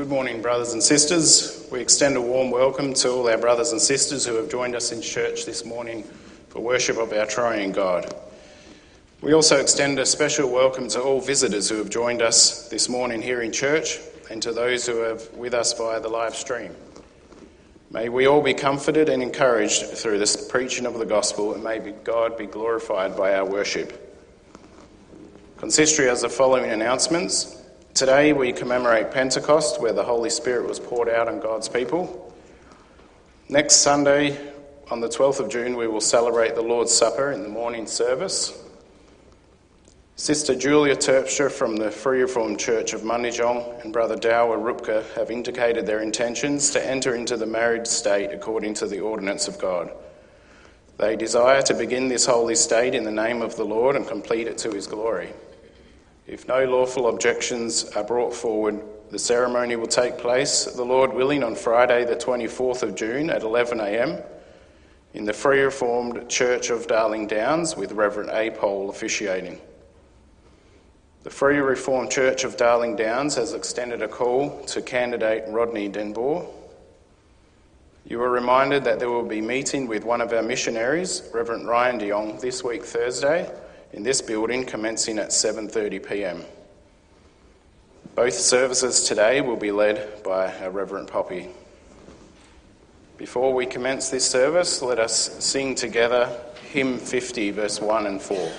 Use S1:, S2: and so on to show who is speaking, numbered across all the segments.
S1: Good morning, brothers and sisters. We extend a warm welcome to all our brothers and sisters who have joined us in church this morning for worship of our triune God. We also extend a special welcome to all visitors who have joined us this morning here in church and to those who are with us via the live stream. May we all be comforted and encouraged through this preaching of the gospel, and may God be glorified by our worship. Consistory has the following announcements. Today we commemorate Pentecost, where the Holy Spirit was poured out on God's people. Next Sunday, on the 12th of June, we will celebrate the Lord's Supper in the morning service. Sister Julia Terpstra from the Free Reformed Church of Mundijong and Brother Dower Rupka have indicated their intentions to enter into the married state according to the ordinance of God. They desire to begin this holy state in the name of the Lord and complete it to his glory. If no lawful objections are brought forward, the ceremony will take place, the Lord willing, on Friday, the 24th of June at 11am in the Free Reformed Church of Darling Downs with Reverend A. Pole officiating. The Free Reformed Church of Darling Downs has extended a call to candidate Rodney Denbour. You are reminded that there will be meeting with one of our missionaries, Reverend Ryan DeYong, this week Thursday in this building commencing at 7:30 p.m. Both services today will be led by our Reverend Poppy. Before we commence this service, let us sing together hymn 50 verse 1 and 4.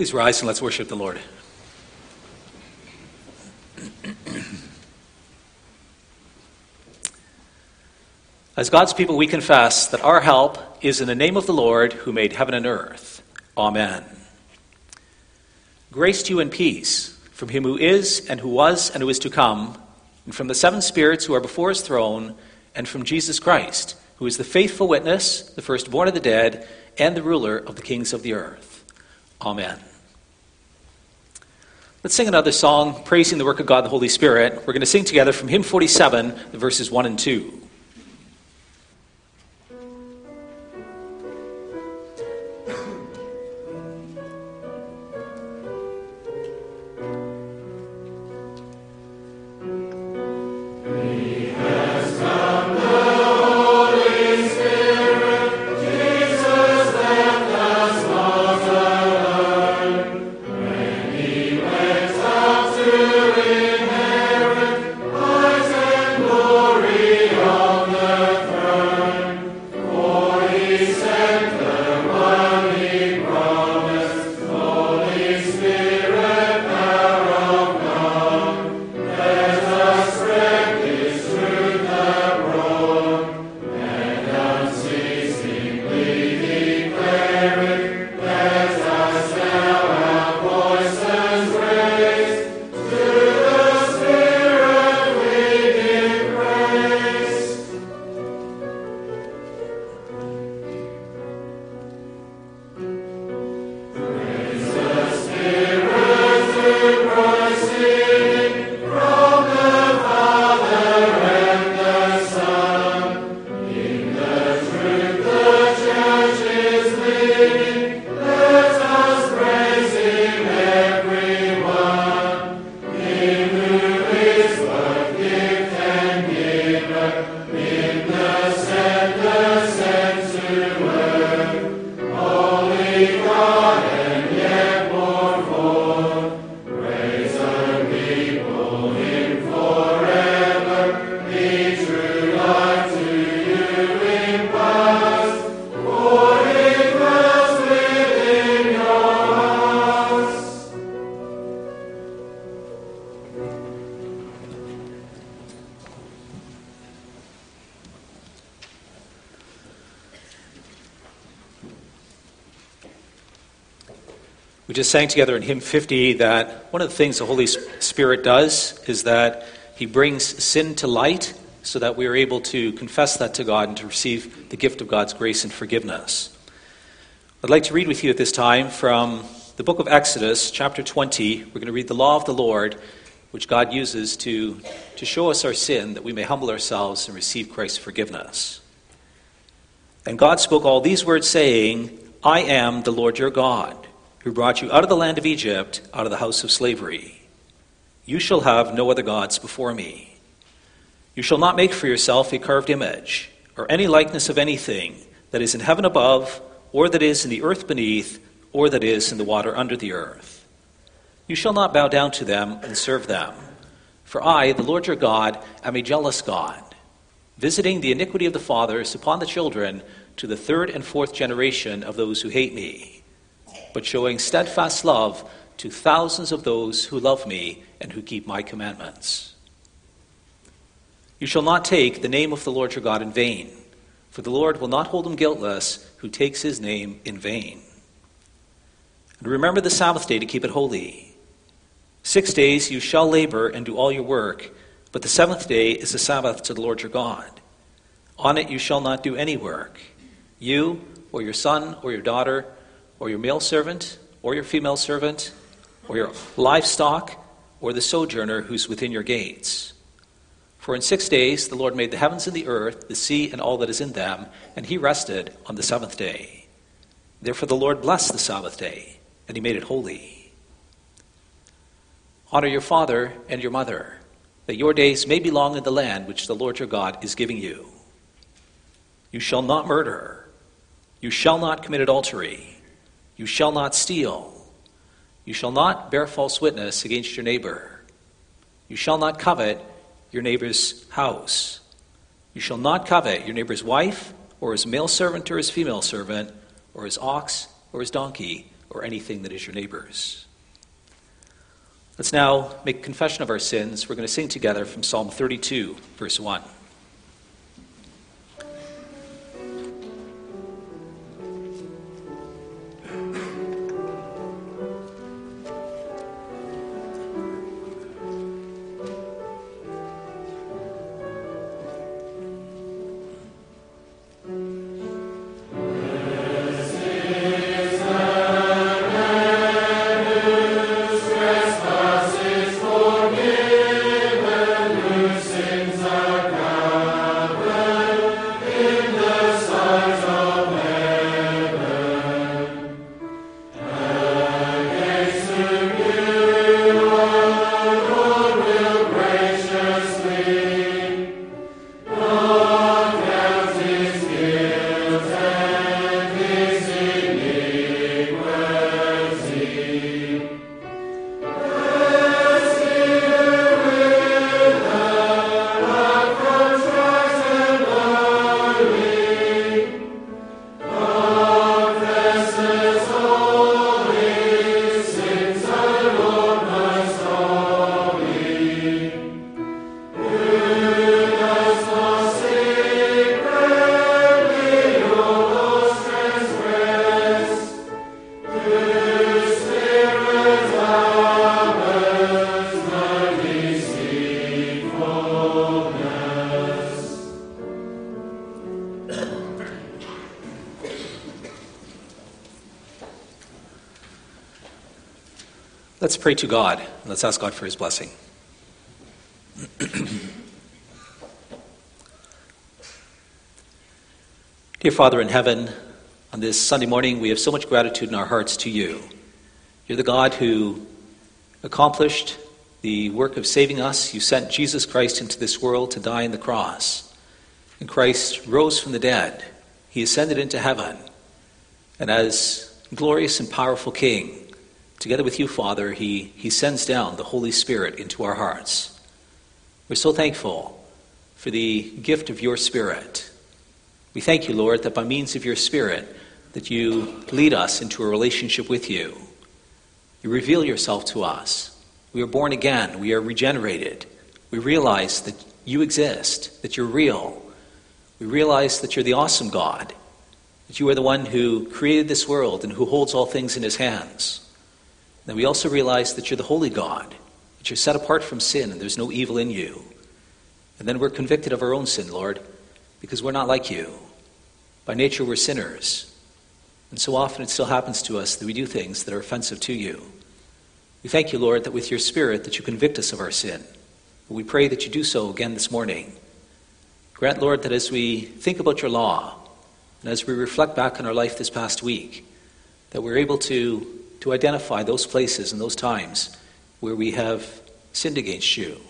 S2: Please rise and let's worship the Lord. As God's people, we confess that our help is in the name of the Lord who made heaven and earth. Amen. Grace to you and peace from him who is, and who was, and who is to come, and from the seven spirits who are before his throne, and from Jesus Christ, who is the faithful witness, the firstborn of the dead, and the ruler of the kings of the earth. Amen. Let's sing another song praising the work of God the Holy Spirit. We're going to sing together from hymn 47, verses 1 and 2. Sang together in hymn 50 that one of the things the Holy Spirit does is that he brings sin to light so that we are able to confess that to God and to receive the gift of God's grace and forgiveness. I'd like to read with you at this time from the book of Exodus, chapter 20. We're going to read the law of the Lord, which God uses to, to show us our sin that we may humble ourselves and receive Christ's forgiveness. And God spoke all these words, saying, I am the Lord your God who brought you out of the land of Egypt, out of the house of slavery. You shall have no other gods before me. You shall not make for yourself a carved image, or any likeness of anything that is in heaven above, or that is in the earth beneath, or that is in the water under the earth. You shall not bow down to them and serve them. For I, the Lord your God, am a jealous God, visiting the iniquity of the fathers upon the children to the third and fourth generation of those who hate me but showing steadfast love to thousands of those who love me and who keep my commandments. You shall not take the name of the Lord your God in vain, for the Lord will not hold him guiltless who takes his name in vain. And remember the Sabbath day to keep it holy. Six days you shall labor and do all your work, but the seventh day is the Sabbath to the Lord your God. On it you shall not do any work, you, or your son, or your daughter, or your male servant, or your female servant, or your livestock, or the sojourner who's within your gates. For in six days the Lord made the heavens and the earth, the sea, and all that is in them, and he rested on the seventh day. Therefore the Lord blessed the Sabbath day, and he made it holy. Honor your father and your mother, that your days may be long in the land which the Lord your God is giving you. You shall not murder. You shall not commit adultery. You shall not steal. You shall not bear false witness against your neighbor. You shall not covet your neighbor's house. You shall not covet your neighbor's wife, or his male servant, or his female servant, or his ox, or his donkey, or anything that is your neighbor's. Let's now make confession of our sins. We're going to sing together from Psalm 32, verse 1. Pray to God. Let's ask God for his blessing. Dear Father in heaven, on this Sunday morning, we have so much gratitude in our hearts to you. You're the God who accomplished the work of saving us. You sent Jesus Christ into this world to die on the cross. And Christ rose from the dead. He ascended into heaven. And as glorious and powerful King, Together with you, Father, he, he sends down the Holy Spirit into our hearts. We're so thankful for the gift of your Spirit. We thank you, Lord, that by means of your Spirit, that you lead us into a relationship with you. You reveal yourself to us. We are born again. We are regenerated. We realize that you exist, that you're real. We realize that you're the awesome God, that you are the one who created this world and who holds all things in his hands. Then we also realize that you're the holy God, that you're set apart from sin and there's no evil in you. And then we're convicted of our own sin, Lord, because we're not like you. By nature, we're sinners. And so often it still happens to us that we do things that are offensive to you. We thank you, Lord, that with your Spirit that you convict us of our sin. We pray that you do so again this morning. Grant, Lord, that as we think about your law and as we reflect back on our life this past week, that we're able to, to identify those places and those times where we have sinned against you.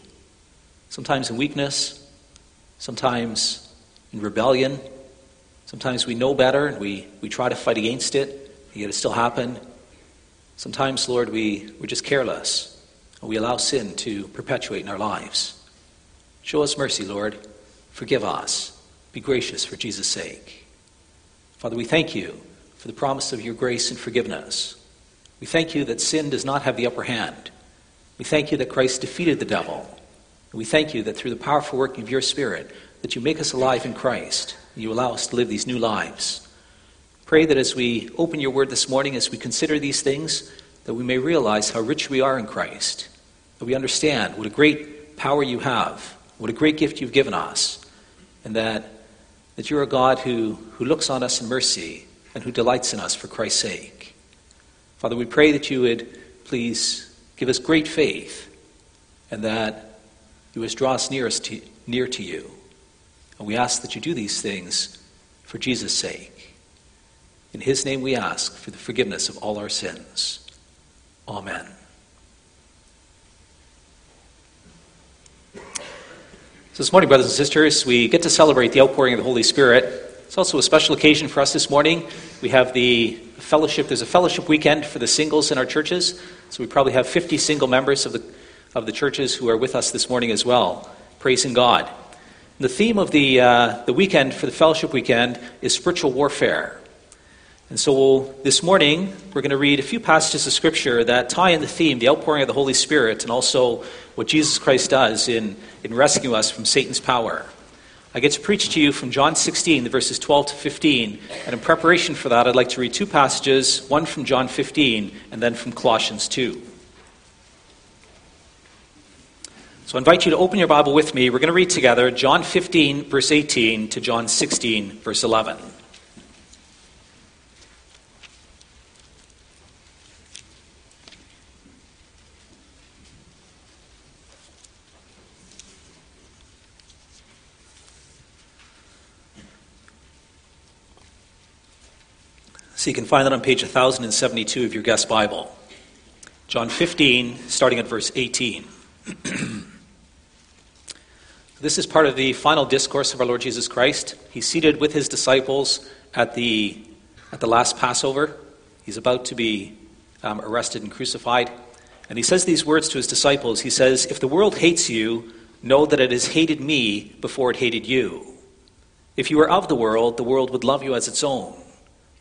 S2: Sometimes in weakness, sometimes in rebellion, sometimes we know better and we, we try to fight against it, yet it still happens. Sometimes, Lord, we, we're just careless and we allow sin to perpetuate in our lives. Show us mercy, Lord. Forgive us. Be gracious for Jesus' sake. Father, we thank you for the promise of your grace and forgiveness. We thank you that sin does not have the upper hand. We thank you that Christ defeated the devil. We thank you that through the powerful working of your Spirit, that you make us alive in Christ. You allow us to live these new lives. Pray that as we open your word this morning, as we consider these things, that we may realize how rich we are in Christ, that we understand what a great power you have, what a great gift you've given us, and that, that you're a God who, who looks on us in mercy and who delights in us for Christ's sake. Father, we pray that you would please give us great faith and that you would draw us near, to, near to you. And we ask that you do these things for Jesus' sake. In his name we ask for the forgiveness of all our sins. Amen. So this morning, brothers and sisters, we get to celebrate the outpouring of the Holy Spirit. It's also a special occasion for us this morning. We have the fellowship, there's a fellowship weekend for the singles in our churches. So we probably have 50 single members of the, of the churches who are with us this morning as well, praising God. The theme of the, uh, the weekend for the fellowship weekend is spiritual warfare. And so this morning, we're going to read a few passages of Scripture that tie in the theme, the outpouring of the Holy Spirit, and also what Jesus Christ does in, in rescuing us from Satan's power. I get to preach to you from John 16, the verses 12 to 15. And in preparation for that, I'd like to read two passages, one from John 15 and then from Colossians 2. So I invite you to open your Bible with me. We're going to read together John 15, verse 18 to John 16, verse 11. So you can find that on page 1072 of your guest Bible. John 15, starting at verse 18. this is part of the final discourse of our Lord Jesus Christ. He's seated with his disciples at the, at the last Passover. He's about to be um, arrested and crucified. And he says these words to his disciples He says, If the world hates you, know that it has hated me before it hated you. If you were of the world, the world would love you as its own.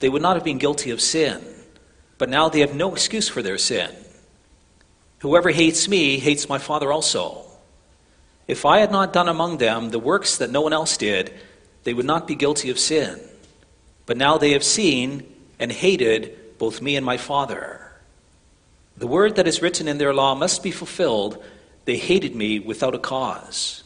S2: they would not have been guilty of sin. But now they have no excuse for their sin. Whoever hates me hates my Father also. If I had not done among them the works that no one else did, they would not be guilty of sin. But now they have seen and hated both me and my Father. The word that is written in their law must be fulfilled. They hated me without a cause.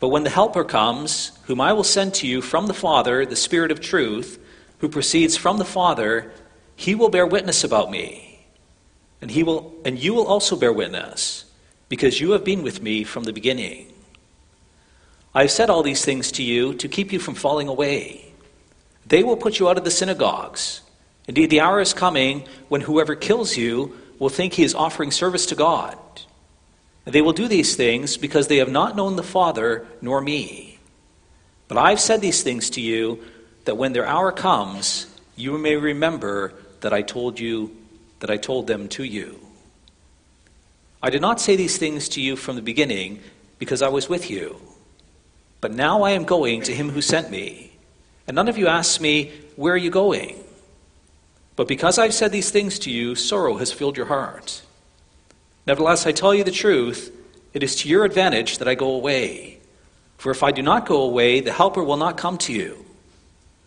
S2: But when the Helper comes, whom I will send to you from the Father, the Spirit of truth, who proceeds from the Father, he will bear witness about me. And he will and you will also bear witness, because you have been with me from the beginning. I have said all these things to you to keep you from falling away. They will put you out of the synagogues. Indeed, the hour is coming when whoever kills you will think he is offering service to God. And they will do these things because they have not known the Father nor me. But I have said these things to you that when their hour comes, you may remember that I told you that I told them to you. I did not say these things to you from the beginning because I was with you. But now I am going to him who sent me. And none of you asks me, Where are you going? But because I've said these things to you, sorrow has filled your heart. Nevertheless, I tell you the truth, it is to your advantage that I go away. For if I do not go away, the Helper will not come to you.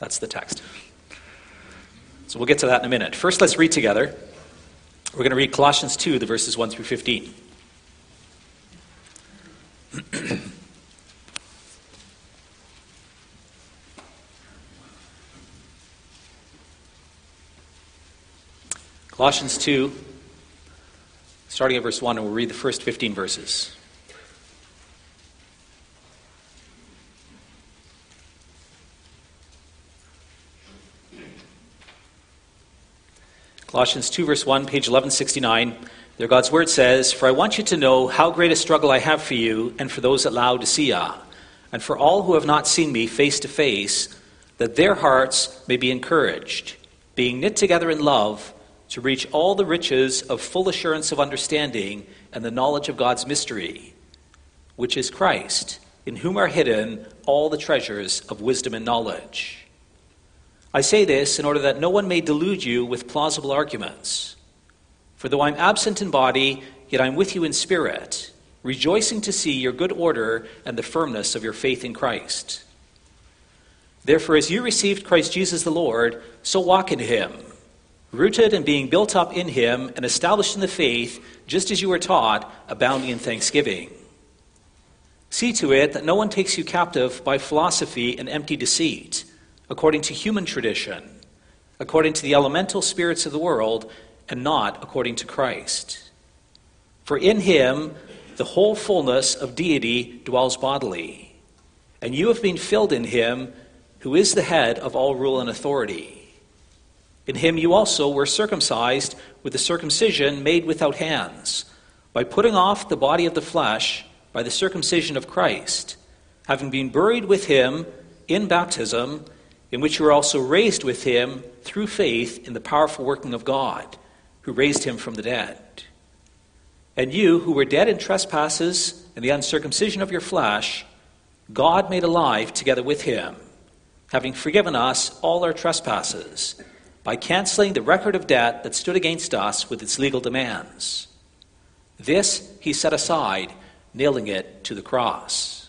S2: That's the text. So we'll get to that in a minute. First, let's read together. We're going to read Colossians 2, the verses 1 through 15. Colossians 2, starting at verse 1, and we'll read the first 15 verses. Colossians 2, verse 1, page 1169. There, God's word says, For I want you to know how great a struggle I have for you and for those at Laodicea, and for all who have not seen me face to face, that their hearts may be encouraged, being knit together in love, to reach all the riches of full assurance of understanding and the knowledge of God's mystery, which is Christ, in whom are hidden all the treasures of wisdom and knowledge. I say this in order that no one may delude you with plausible arguments. For though I'm absent in body, yet I'm with you in spirit, rejoicing to see your good order and the firmness of your faith in Christ. Therefore, as you received Christ Jesus the Lord, so walk in him, rooted and being built up in him and established in the faith, just as you were taught, abounding in thanksgiving. See to it that no one takes you captive by philosophy and empty deceit according to human tradition, according to the elemental spirits of the world, and not according to Christ. For in him the whole fullness of deity dwells bodily, and you have been filled in him who is the head of all rule and authority. In him you also were circumcised with the circumcision made without hands, by putting off the body of the flesh by the circumcision of Christ, having been buried with him in baptism in which you were also raised with him through faith in the powerful working of God, who raised him from the dead. And you, who were dead in trespasses and the uncircumcision of your flesh, God made alive together with him, having forgiven us all our trespasses, by canceling the record of debt that stood against us with its legal demands. This he set aside, nailing it to the cross.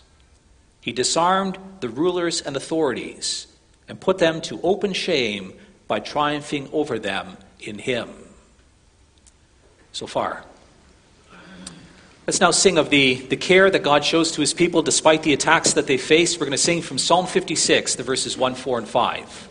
S2: He disarmed the rulers and authorities and put them to open shame by triumphing over them in Him. So far. Let's now sing of the, the care that God shows to His people despite the attacks that they face. We're going to sing from Psalm 56, the verses 1, 4, and 5.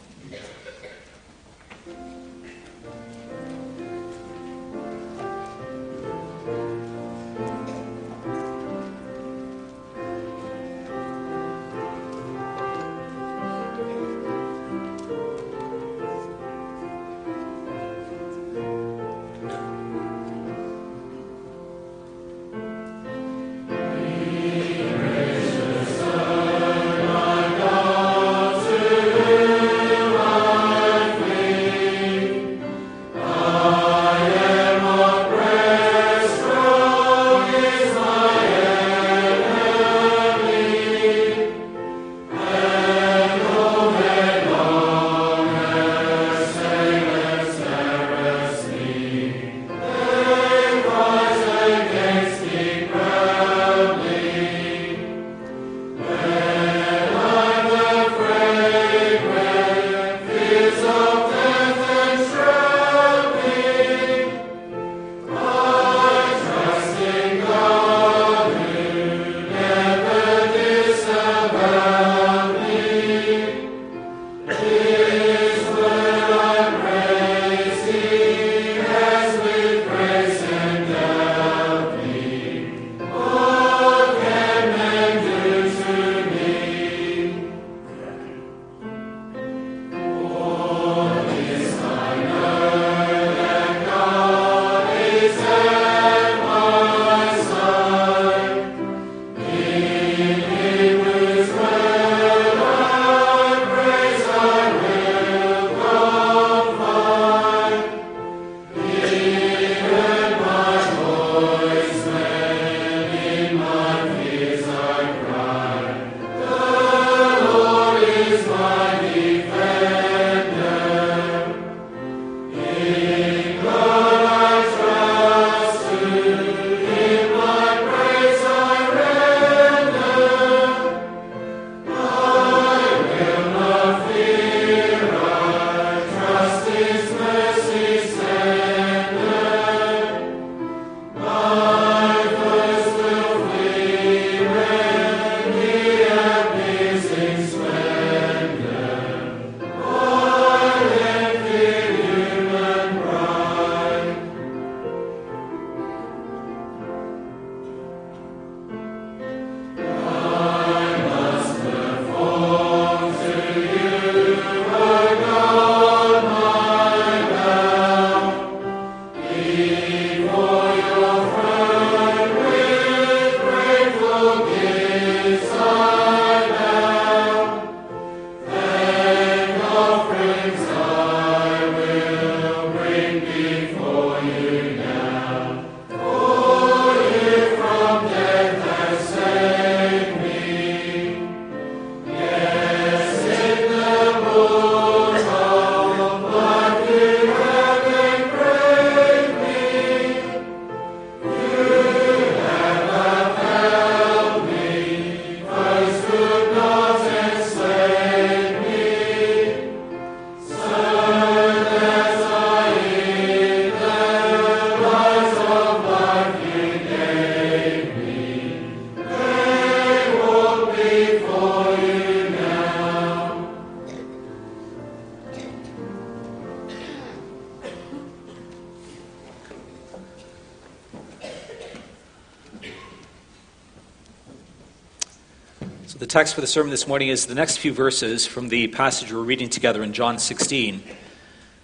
S2: Text for the sermon this morning is the next few verses from the passage we're reading together in John 16.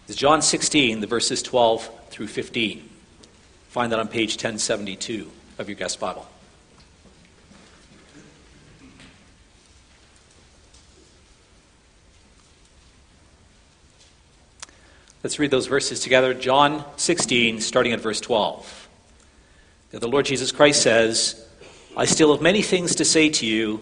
S2: It's John 16, the verses 12 through 15. Find that on page 1072 of your guest Bible. Let's read those verses together. John 16, starting at verse 12. The Lord Jesus Christ says, I still have many things to say to you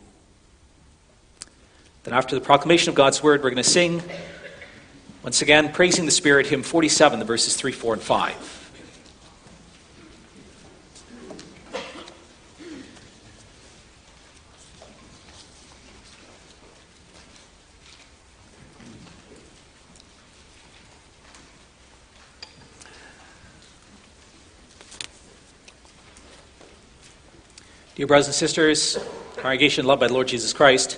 S2: Then, after the proclamation of God's word, we're going to sing, once again, Praising the Spirit, hymn 47, the verses 3, 4, and 5. Dear brothers and sisters, congregation loved by the Lord Jesus Christ,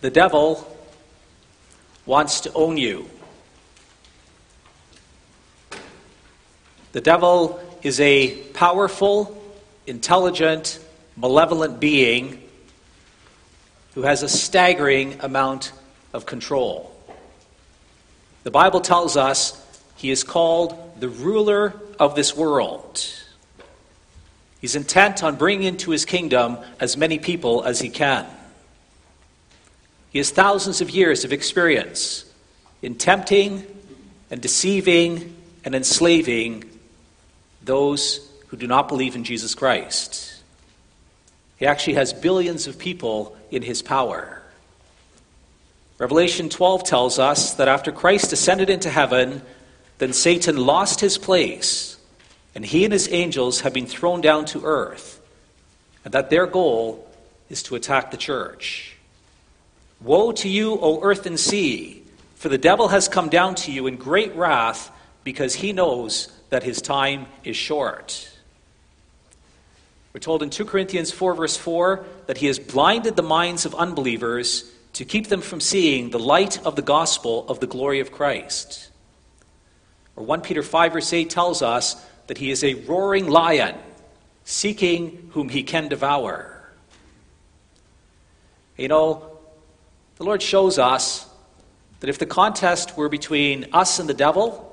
S2: The devil wants to own you. The devil is a powerful, intelligent, malevolent being who has a staggering amount of control. The Bible tells us he is called the ruler of this world. He's intent on bringing into his kingdom as many people as he can. He has thousands of years of experience in tempting and deceiving and enslaving those who do not believe in Jesus Christ. He actually has billions of people in his power. Revelation 12 tells us that after Christ ascended into heaven, then Satan lost his place, and he and his angels have been thrown down to earth, and that their goal is to attack the church. Woe to you, O earth and sea, for the devil has come down to you in great wrath because he knows that his time is short. We're told in 2 Corinthians 4, verse 4, that he has blinded the minds of unbelievers to keep them from seeing the light of the gospel of the glory of Christ. Or 1 Peter 5, verse 8 tells us that he is a roaring lion, seeking whom he can devour. You know, the Lord shows us that if the contest were between us and the devil,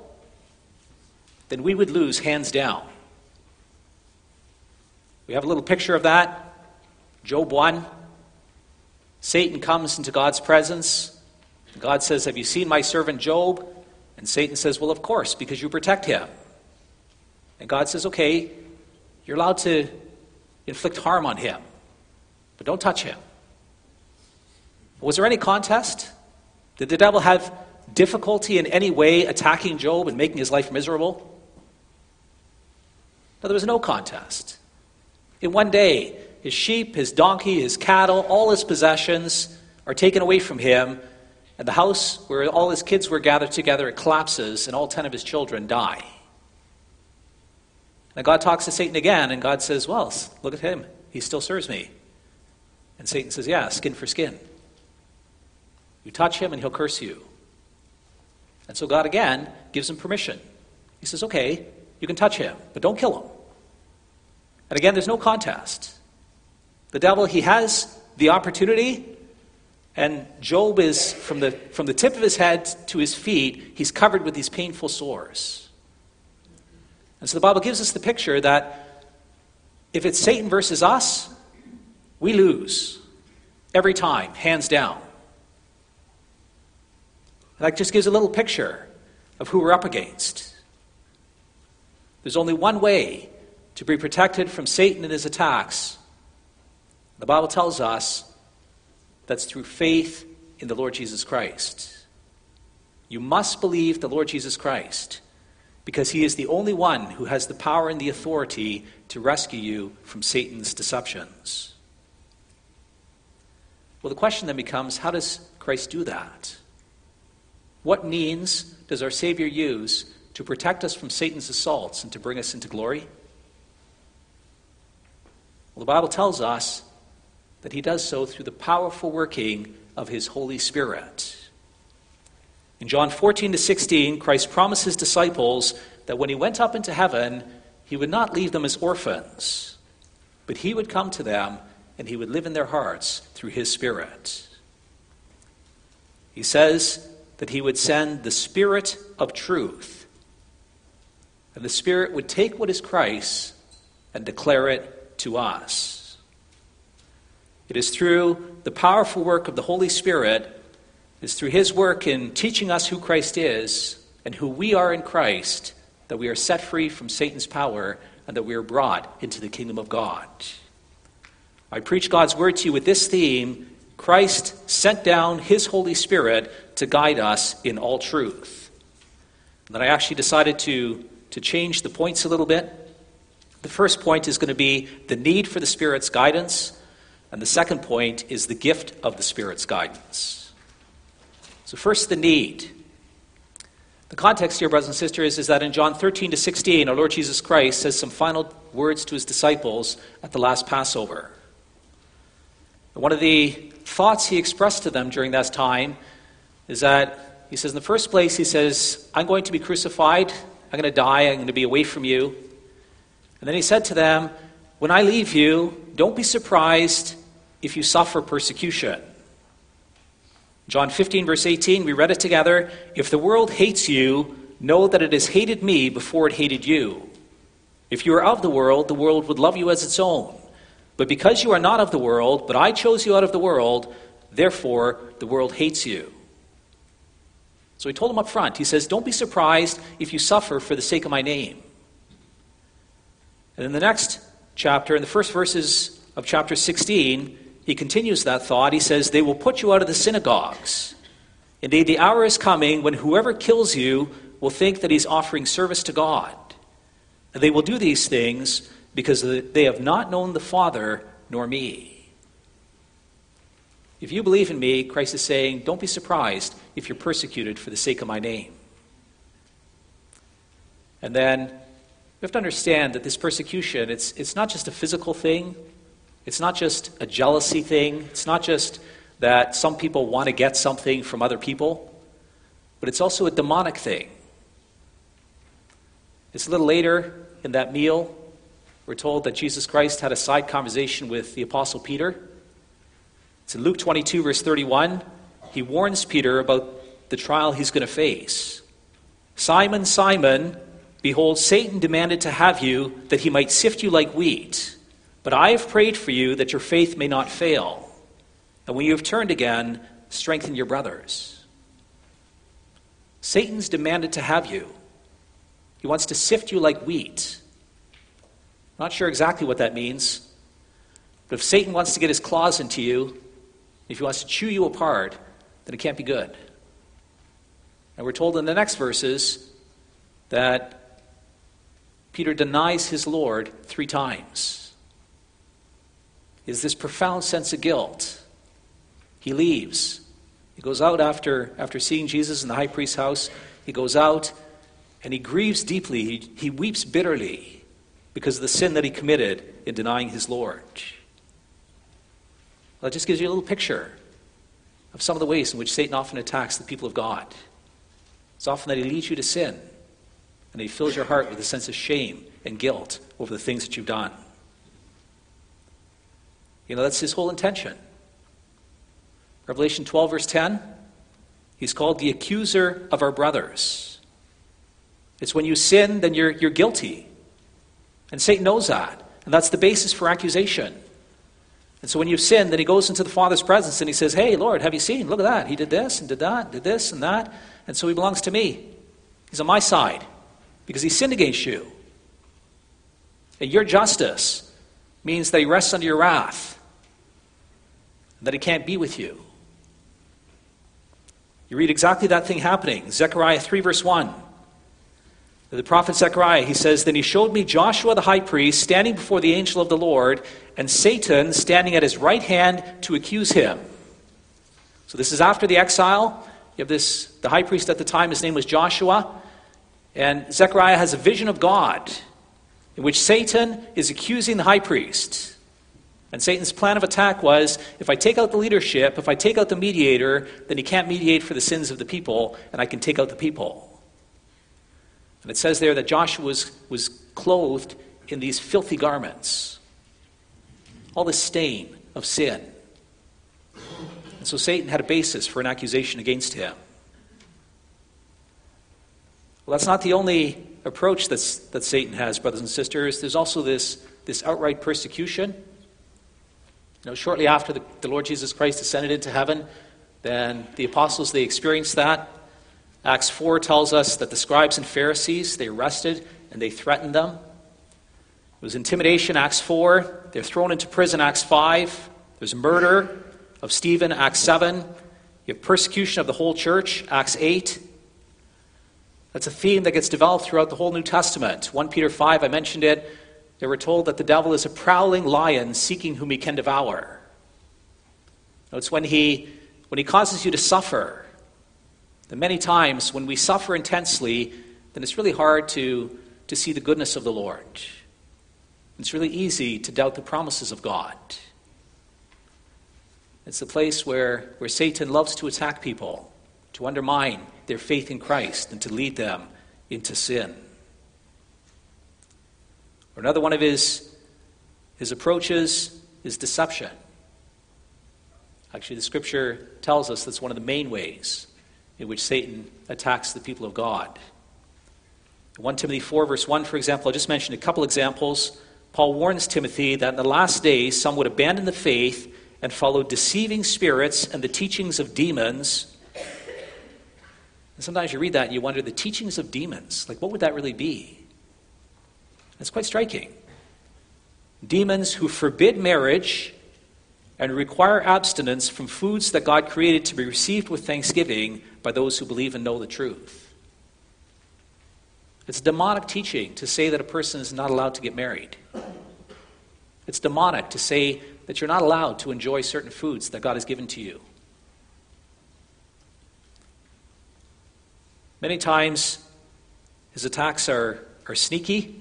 S2: then we would lose hands down. We have a little picture of that. Job 1. Satan comes into God's presence. God says, Have you seen my servant Job? And Satan says, Well, of course, because you protect him. And God says, Okay, you're allowed to inflict harm on him, but don't touch him. Was there any contest? Did the devil have difficulty in any way attacking Job and making his life miserable? No, there was no contest. In one day, his sheep, his donkey, his cattle, all his possessions are taken away from him, and the house where all his kids were gathered together, it collapses, and all ten of his children die. And God talks to Satan again, and God says, Well, look at him. He still serves me. And Satan says, Yeah, skin for skin. You touch him and he'll curse you. And so God again gives him permission. He says, okay, you can touch him, but don't kill him. And again, there's no contest. The devil, he has the opportunity, and Job is, from the, from the tip of his head to his feet, he's covered with these painful sores. And so the Bible gives us the picture that if it's Satan versus us, we lose every time, hands down. That just gives a little picture of who we're up against. There's only one way to be protected from Satan and his attacks. The Bible tells us that's through faith in the Lord Jesus Christ. You must believe the Lord Jesus Christ because he is the only one who has the power and the authority to rescue you from Satan's deceptions. Well, the question then becomes how does Christ do that? What means does our Savior use to protect us from Satan's assaults and to bring us into glory? Well, the Bible tells us that he does so through the powerful working of his Holy Spirit. In John 14 to 16, Christ promised his disciples that when he went up into heaven, he would not leave them as orphans, but he would come to them and he would live in their hearts through his Spirit. He says that he would send the Spirit of truth, and the Spirit would take what is Christ and declare it to us. It is through the powerful work of the Holy Spirit is through his work in teaching us who Christ is and who we are in Christ that we are set free from Satan's power and that we are brought into the kingdom of God. I preach God's word to you with this theme Christ sent down his Holy Spirit to guide us in all truth. Then I actually decided to, to change the points a little bit. The first point is going to be the need for the Spirit's guidance, and the second point is the gift of the Spirit's guidance. So, first, the need. The context here, brothers and sisters, is that in John 13 to 16, our Lord Jesus Christ says some final words to his disciples at the last Passover. One of the thoughts he expressed to them during that time is that he says, in the first place, he says, I'm going to be crucified, I'm going to die, I'm going to be away from you. And then he said to them, When I leave you, don't be surprised if you suffer persecution. John 15, verse 18, we read it together. If the world hates you, know that it has hated me before it hated you. If you are of the world, the world would love you as its own. But because you are not of the world, but I chose you out of the world, therefore the world hates you. So he told them up front, he says, Don't be surprised if you suffer for the sake of my name. And in the next chapter, in the first verses of chapter 16, he continues that thought. He says, They will put you out of the synagogues. Indeed, the hour is coming when whoever kills you will think that he's offering service to God. And they will do these things because they have not known the Father nor me. If you believe in me, Christ is saying, don't be surprised if you're persecuted for the sake of my name. And then we have to understand that this persecution, it's, it's not just a physical thing, it's not just a jealousy thing, it's not just that some people want to get something from other people, but it's also a demonic thing. It's a little later in that meal, we're told that Jesus Christ had a side conversation with the Apostle Peter. It's in Luke 22, verse 31. He warns Peter about the trial he's going to face. Simon, Simon, behold, Satan demanded to have you that he might sift you like wheat. But I have prayed for you that your faith may not fail. And when you have turned again, strengthen your brothers. Satan's demanded to have you. He wants to sift you like wheat. Not sure exactly what that means, but if Satan wants to get his claws into you, if he wants to chew you apart, it can't be good. And we're told in the next verses that Peter denies his Lord three times is this profound sense of guilt. He leaves. He goes out after, after seeing Jesus in the high priest's house. He goes out and he grieves deeply. He, he weeps bitterly because of the sin that he committed in denying his Lord. Well, that just gives you a little picture of some of the ways in which Satan often attacks the people of God. It's often that he leads you to sin and he fills your heart with a sense of shame and guilt over the things that you've done. You know, that's his whole intention. Revelation 12, verse 10, he's called the accuser of our brothers. It's when you sin, then you're, you're guilty. And Satan knows that. And that's the basis for accusation. And so when you've sinned, then he goes into the Father's presence and he says, Hey, Lord, have you seen? Look at that. He did this and did that, did this and that. And so he belongs to me. He's on my side because he sinned against you. And your justice means that he rests under your wrath that he can't be with you. You read exactly that thing happening. Zechariah 3, verse 1. The prophet Zechariah, he says, Then he showed me Joshua the high priest standing before the angel of the Lord, and Satan standing at his right hand to accuse him. So this is after the exile. You have this, the high priest at the time, his name was Joshua. And Zechariah has a vision of God in which Satan is accusing the high priest. And Satan's plan of attack was if I take out the leadership, if I take out the mediator, then he can't mediate for the sins of the people, and I can take out the people. And it says there that Joshua was, was clothed in these filthy garments, all the stain of sin. And so Satan had a basis for an accusation against him. Well, that's not the only approach that's, that Satan has, brothers and sisters. There's also this, this outright persecution. You know, shortly after the, the Lord Jesus Christ ascended into heaven, then the apostles, they experienced that. Acts 4 tells us that the scribes and Pharisees, they arrested and they threatened them. It was intimidation, Acts 4. They're thrown into prison, Acts 5. There's murder of Stephen, Acts 7. You have persecution of the whole church, Acts 8. That's a theme that gets developed throughout the whole New Testament. 1 Peter 5, I mentioned it. They were told that the devil is a prowling lion seeking whom he can devour. It's when he, when he causes you to suffer, that many times when we suffer intensely, then it's really hard to, to see the goodness of the Lord. It's really easy to doubt the promises of God. It's the place where, where Satan loves to attack people, to undermine their faith in Christ, and to lead them into sin. Or another one of his, his approaches is deception. Actually, the scripture tells us that's one of the main ways in which Satan attacks the people of God. 1 Timothy 4, verse 1, for example, I just mentioned a couple examples. Paul warns Timothy that in the last days some would abandon the faith and follow deceiving spirits and the teachings of demons. And sometimes you read that and you wonder the teachings of demons, like what would that really be? It's quite striking. Demons who forbid marriage and require abstinence from foods that God created to be received with thanksgiving by those who believe and know the truth. It's demonic teaching to say that a person is not allowed to get married. It's demonic to say that you're not allowed to enjoy certain foods that God has given to you. Many times, his attacks are, are sneaky.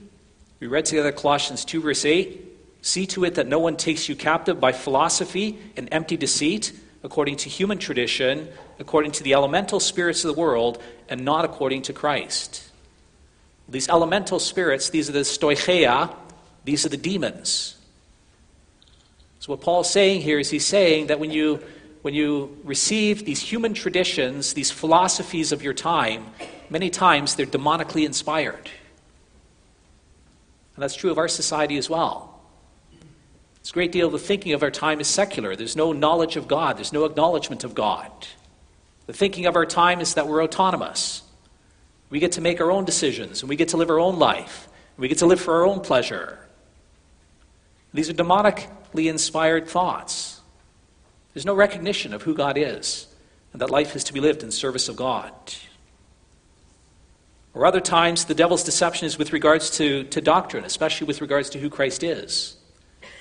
S2: We read together Colossians 2, verse 8. See to it that no one takes you captive by philosophy and empty deceit, according to human tradition, according to the elemental spirits of the world, and not according to Christ. These elemental spirits, these are the stoicheia, these are the demons. So, what Paul's saying here is he's saying that when you, when you receive these human traditions, these philosophies of your time, many times they're demonically inspired. And that's true of our society as well. A great deal of the thinking of our time is secular. There's no knowledge of God, there's no acknowledgement of God. The thinking of our time is that we're autonomous. We get to make our own decisions, and we get to live our own life, and we get to live for our own pleasure. These are demonically inspired thoughts. There's no recognition of who God is, and that life is to be lived in service of God. Or other times, the devil's deception is with regards to, to doctrine, especially with regards to who Christ is.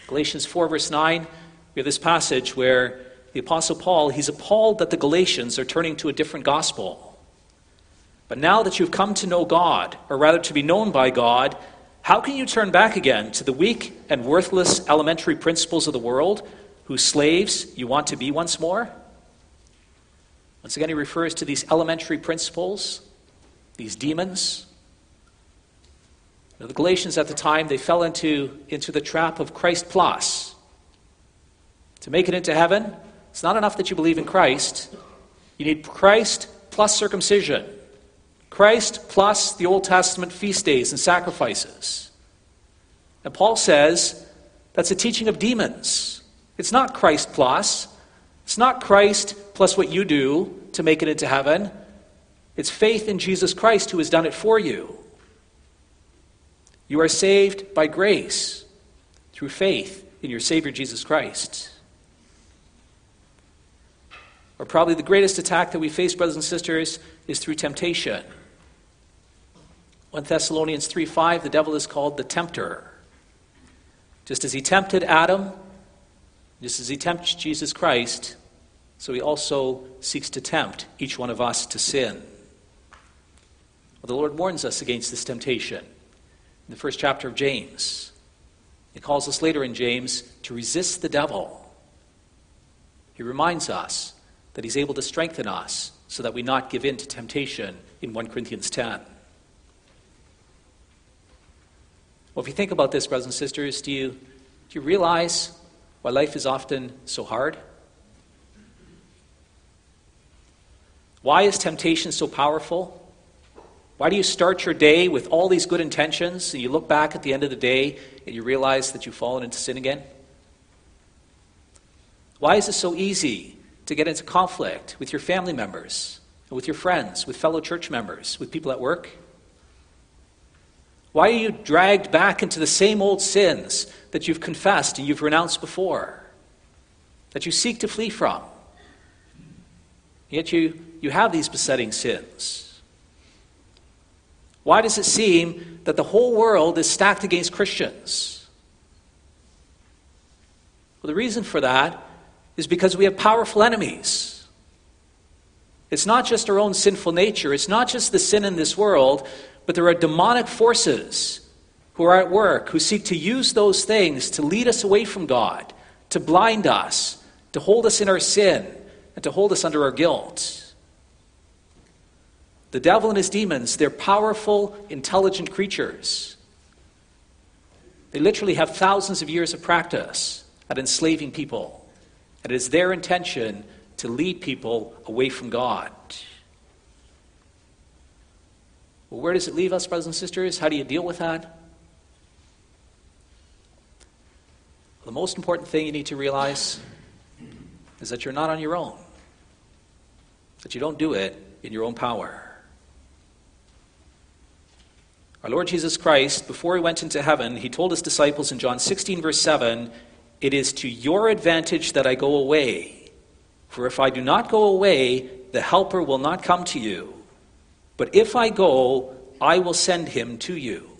S2: Galatians 4, verse 9, we have this passage where the Apostle Paul, he's appalled that the Galatians are turning to a different gospel. But now that you've come to know God, or rather to be known by God, how can you turn back again to the weak and worthless elementary principles of the world, whose slaves you want to be once more? Once again, he refers to these elementary principles, these demons, now, the Galatians at the time, they fell into, into the trap of Christ plus. To make it into heaven, it's not enough that you believe in Christ. You need Christ plus circumcision, Christ plus the Old Testament feast days and sacrifices. And Paul says that's a teaching of demons. It's not Christ plus. It's not Christ plus what you do to make it into heaven. It's faith in Jesus Christ who has done it for you. You are saved by grace through faith in your Savior Jesus Christ. Or probably the greatest attack that we face, brothers and sisters, is through temptation. 1 Thessalonians 3 5, the devil is called the tempter. Just as he tempted Adam, just as he tempts Jesus Christ, so he also seeks to tempt each one of us to sin. Well, the Lord warns us against this temptation in the first chapter of James. He calls us later in James to resist the devil. He reminds us that he's able to strengthen us so that we not give in to temptation in 1 Corinthians 10. Well, if you think about this, brothers and sisters, do you, do you realize why life is often so hard? Why is temptation so powerful? Why do you start your day with all these good intentions and you look back at the end of the day and you realize that you've fallen into sin again? Why is it so easy to get into conflict with your family members, with your friends, with fellow church members, with people at work? Why are you dragged back into the same old sins that you've confessed and you've renounced before, that you seek to flee from? Yet you, you have these besetting sins. Why does it seem that the whole world is stacked against Christians? Well, the reason for that is because we have powerful enemies. It's not just our own sinful nature, it's not just the sin in this world, but there are demonic forces who are at work who seek to use those things to lead us away from God, to blind us, to hold us in our sin, and to hold us under our guilt. The devil and his demons, they're powerful, intelligent creatures. They literally have thousands of years of practice at enslaving people. And it is their intention to lead people away from God. Well, where does it leave us, brothers and sisters? How do you deal with that? The most important thing you need to realize is that you're not on your own, that you don't do it in your own power. Our Lord Jesus Christ, before he went into heaven, he told his disciples in John 16, verse 7, It is to your advantage that I go away. For if I do not go away, the Helper will not come to you. But if I go, I will send him to you.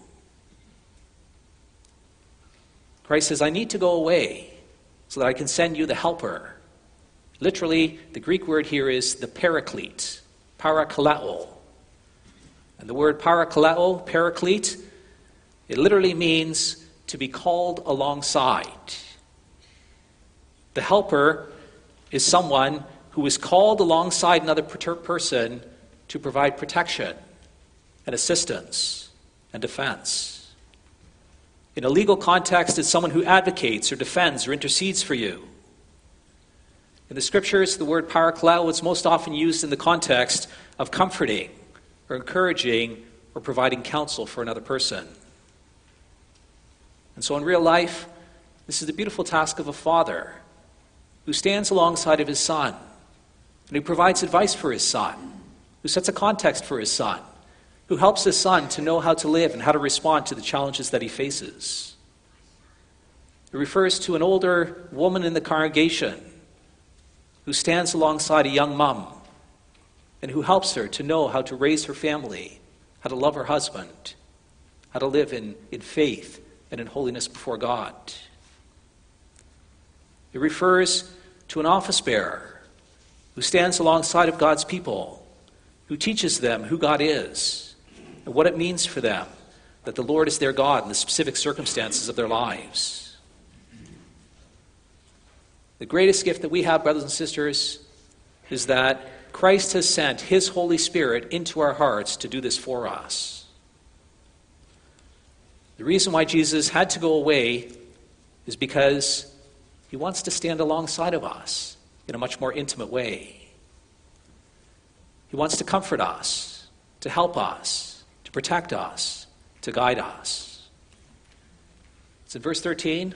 S2: Christ says, I need to go away so that I can send you the helper. Literally, the Greek word here is the paraclete, parakaleo. And the word parakaleo, paraclete, it literally means to be called alongside. The helper is someone who is called alongside another person to provide protection and assistance and defense. In a legal context, it's someone who advocates or defends or intercedes for you. In the scriptures, the word parakleo is most often used in the context of comforting or encouraging or providing counsel for another person. And so in real life, this is the beautiful task of a father who stands alongside of his son and who provides advice for his son who sets a context for his son, who helps his son to know how to live and how to respond to the challenges that he faces. It refers to an older woman in the congregation who stands alongside a young mom and who helps her to know how to raise her family, how to love her husband, how to live in, in faith and in holiness before God. It refers to an office bearer who stands alongside of God's people who teaches them who God is and what it means for them that the Lord is their God in the specific circumstances of their lives. The greatest gift that we have, brothers and sisters, is that Christ has sent His Holy Spirit into our hearts to do this for us. The reason why Jesus had to go away is because He wants to stand alongside of us in a much more intimate way. He wants to comfort us, to help us, to protect us, to guide us. It's in verse 13.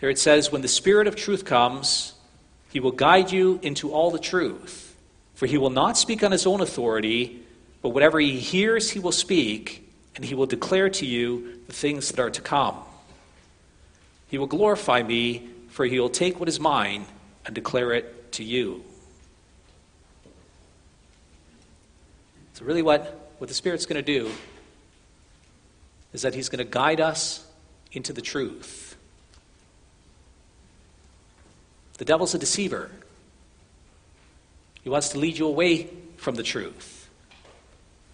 S2: Here it says, When the Spirit of truth comes, he will guide you into all the truth. For he will not speak on his own authority, but whatever he hears, he will speak, and he will declare to you the things that are to come. He will glorify me, for he will take what is mine and declare it to you. So, really, what, what the Spirit's going to do is that he's going to guide us into the truth. The devil's a deceiver. He wants to lead you away from the truth.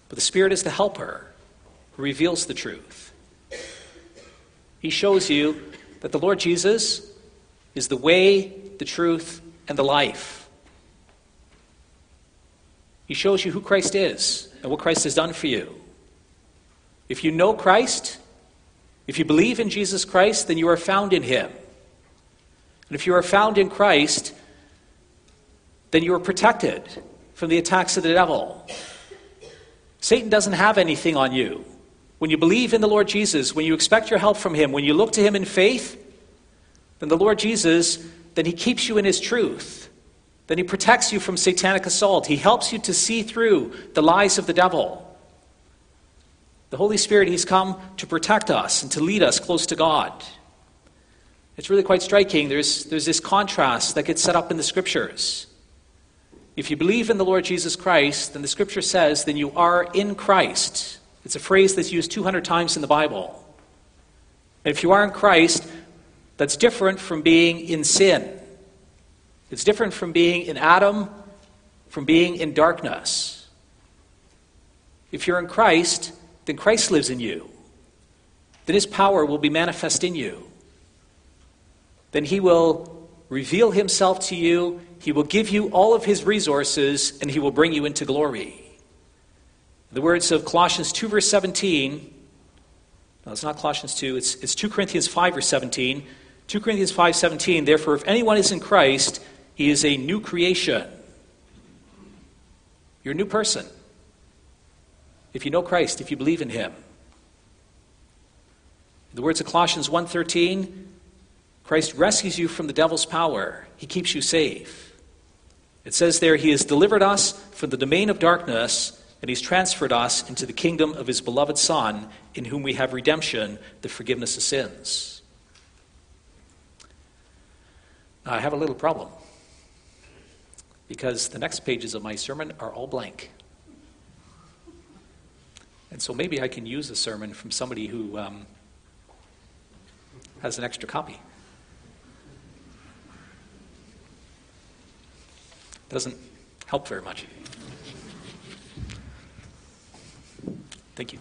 S2: But the Spirit is the helper who reveals the truth. He shows you that the Lord Jesus is the way, the truth, and the life. He shows you who Christ is and what Christ has done for you. If you know Christ, if you believe in Jesus Christ, then you are found in Him. And if you are found in Christ, then you are protected from the attacks of the devil. Satan doesn't have anything on you. When you believe in the Lord Jesus, when you expect your help from Him, when you look to Him in faith, then the Lord Jesus, then He keeps you in His truth. Then He protects you from satanic assault. He helps you to see through the lies of the devil. The Holy Spirit, He's come to protect us and to lead us close to God. It's really quite striking. There's, there's this contrast that gets set up in the Scriptures. If you believe in the Lord Jesus Christ, then the Scripture says, then you are in Christ. It's a phrase that's used 200 times in the Bible. And if you are in Christ, that's different from being in sin. It's different from being in Adam, from being in darkness. If you're in Christ, then Christ lives in you. Then his power will be manifest in you. Then he will reveal himself to you, he will give you all of his resources, and he will bring you into glory. The words of Colossians 2, verse 17. No, it's not Colossians 2, it's, it's 2 Corinthians 5, verse 17. 2 Corinthians 5, 17. Therefore, if anyone is in Christ, he is a new creation. You're a new person if you know Christ, if you believe in him. The words of Colossians 1:13, Christ rescues you from the devil's power. He keeps you safe. It says there he has delivered us from the domain of darkness and he's transferred us into the kingdom of his beloved son in whom we have redemption, the forgiveness of sins. I have a little problem because the next pages of my sermon are all blank. And so maybe I can use a sermon from somebody who um, has an extra copy. Doesn't help very much. Thank you.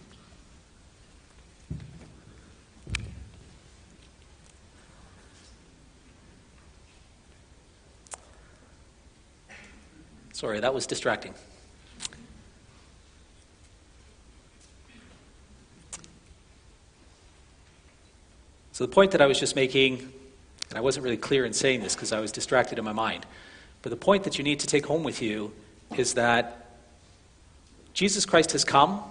S2: Sorry, that was distracting. So, the point that I was just making, and I wasn't really clear in saying this because I was distracted in my mind, but the point that you need to take home with you is that Jesus Christ has come,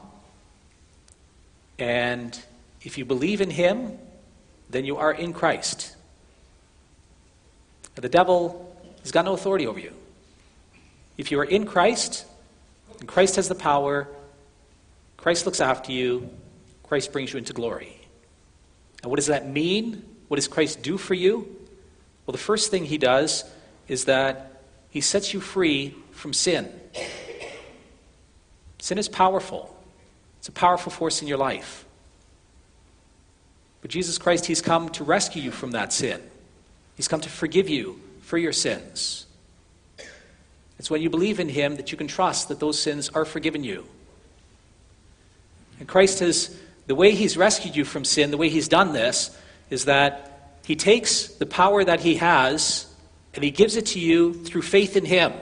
S2: and if you believe in him, then you are in Christ. The devil has got no authority over you. If you are in Christ, and Christ has the power, Christ looks after you, Christ brings you into glory. And what does that mean? What does Christ do for you? Well, the first thing he does is that he sets you free from sin. Sin is powerful, it's a powerful force in your life. But Jesus Christ, he's come to rescue you from that sin, he's come to forgive you for your sins. It's when you believe in him that you can trust that those sins are forgiven you. And Christ has the way he's rescued you from sin, the way he's done this, is that he takes the power that he has and he gives it to you through faith in him.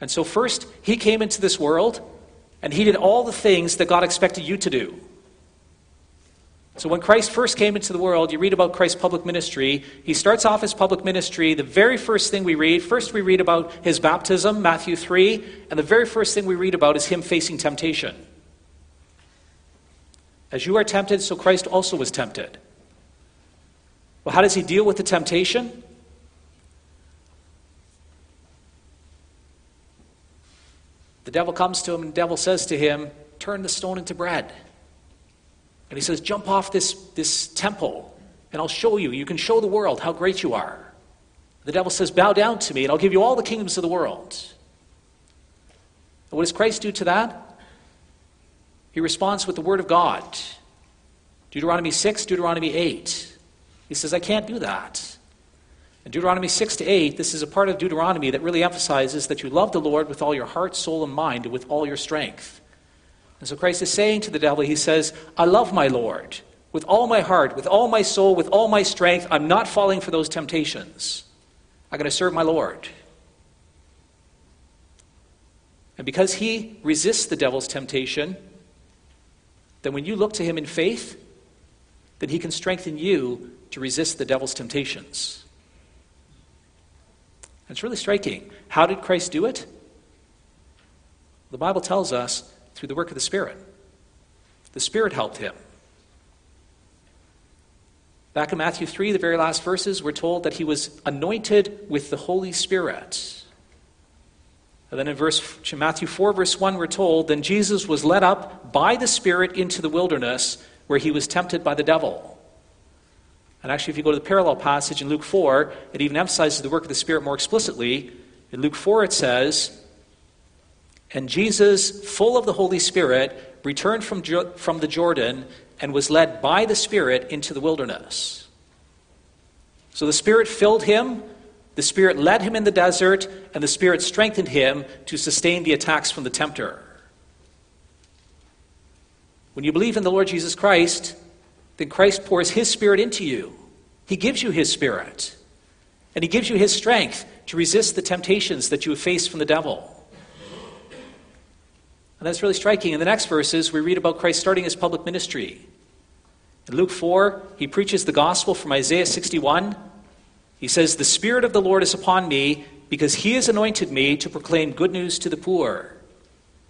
S2: And so, first, he came into this world and he did all the things that God expected you to do. So, when Christ first came into the world, you read about Christ's public ministry. He starts off his public ministry. The very first thing we read, first we read about his baptism, Matthew 3, and the very first thing we read about is him facing temptation. As you are tempted, so Christ also was tempted. Well, how does he deal with the temptation? The devil comes to him, and the devil says to him, Turn the stone into bread. And he says, Jump off this, this temple, and I'll show you. You can show the world how great you are. The devil says, Bow down to me, and I'll give you all the kingdoms of the world. And what does Christ do to that? He responds with the Word of God. Deuteronomy 6, Deuteronomy 8. He says, I can't do that. In Deuteronomy 6 to 8, this is a part of Deuteronomy that really emphasizes that you love the Lord with all your heart, soul, and mind, and with all your strength. And so Christ is saying to the devil, He says, I love my Lord with all my heart, with all my soul, with all my strength. I'm not falling for those temptations. I'm going to serve my Lord. And because he resists the devil's temptation, then when you look to him in faith, then he can strengthen you to resist the devil's temptations. It's really striking. How did Christ do it? The Bible tells us through the work of the Spirit. The Spirit helped him. Back in Matthew 3, the very last verses, we're told that he was anointed with the Holy Spirit. And then in verse, Matthew 4, verse 1, we're told, Then Jesus was led up by the Spirit into the wilderness where he was tempted by the devil. And actually, if you go to the parallel passage in Luke 4, it even emphasizes the work of the Spirit more explicitly. In Luke 4, it says, And Jesus, full of the Holy Spirit, returned from, from the Jordan and was led by the Spirit into the wilderness. So the Spirit filled him, the Spirit led him in the desert, and the Spirit strengthened him to sustain the attacks from the tempter. When you believe in the Lord Jesus Christ, then Christ pours his Spirit into you. He gives you his Spirit, and he gives you his strength to resist the temptations that you have faced from the devil. And that's really striking. In the next verses, we read about Christ starting his public ministry. In Luke 4, he preaches the gospel from Isaiah 61. He says, The Spirit of the Lord is upon me because he has anointed me to proclaim good news to the poor.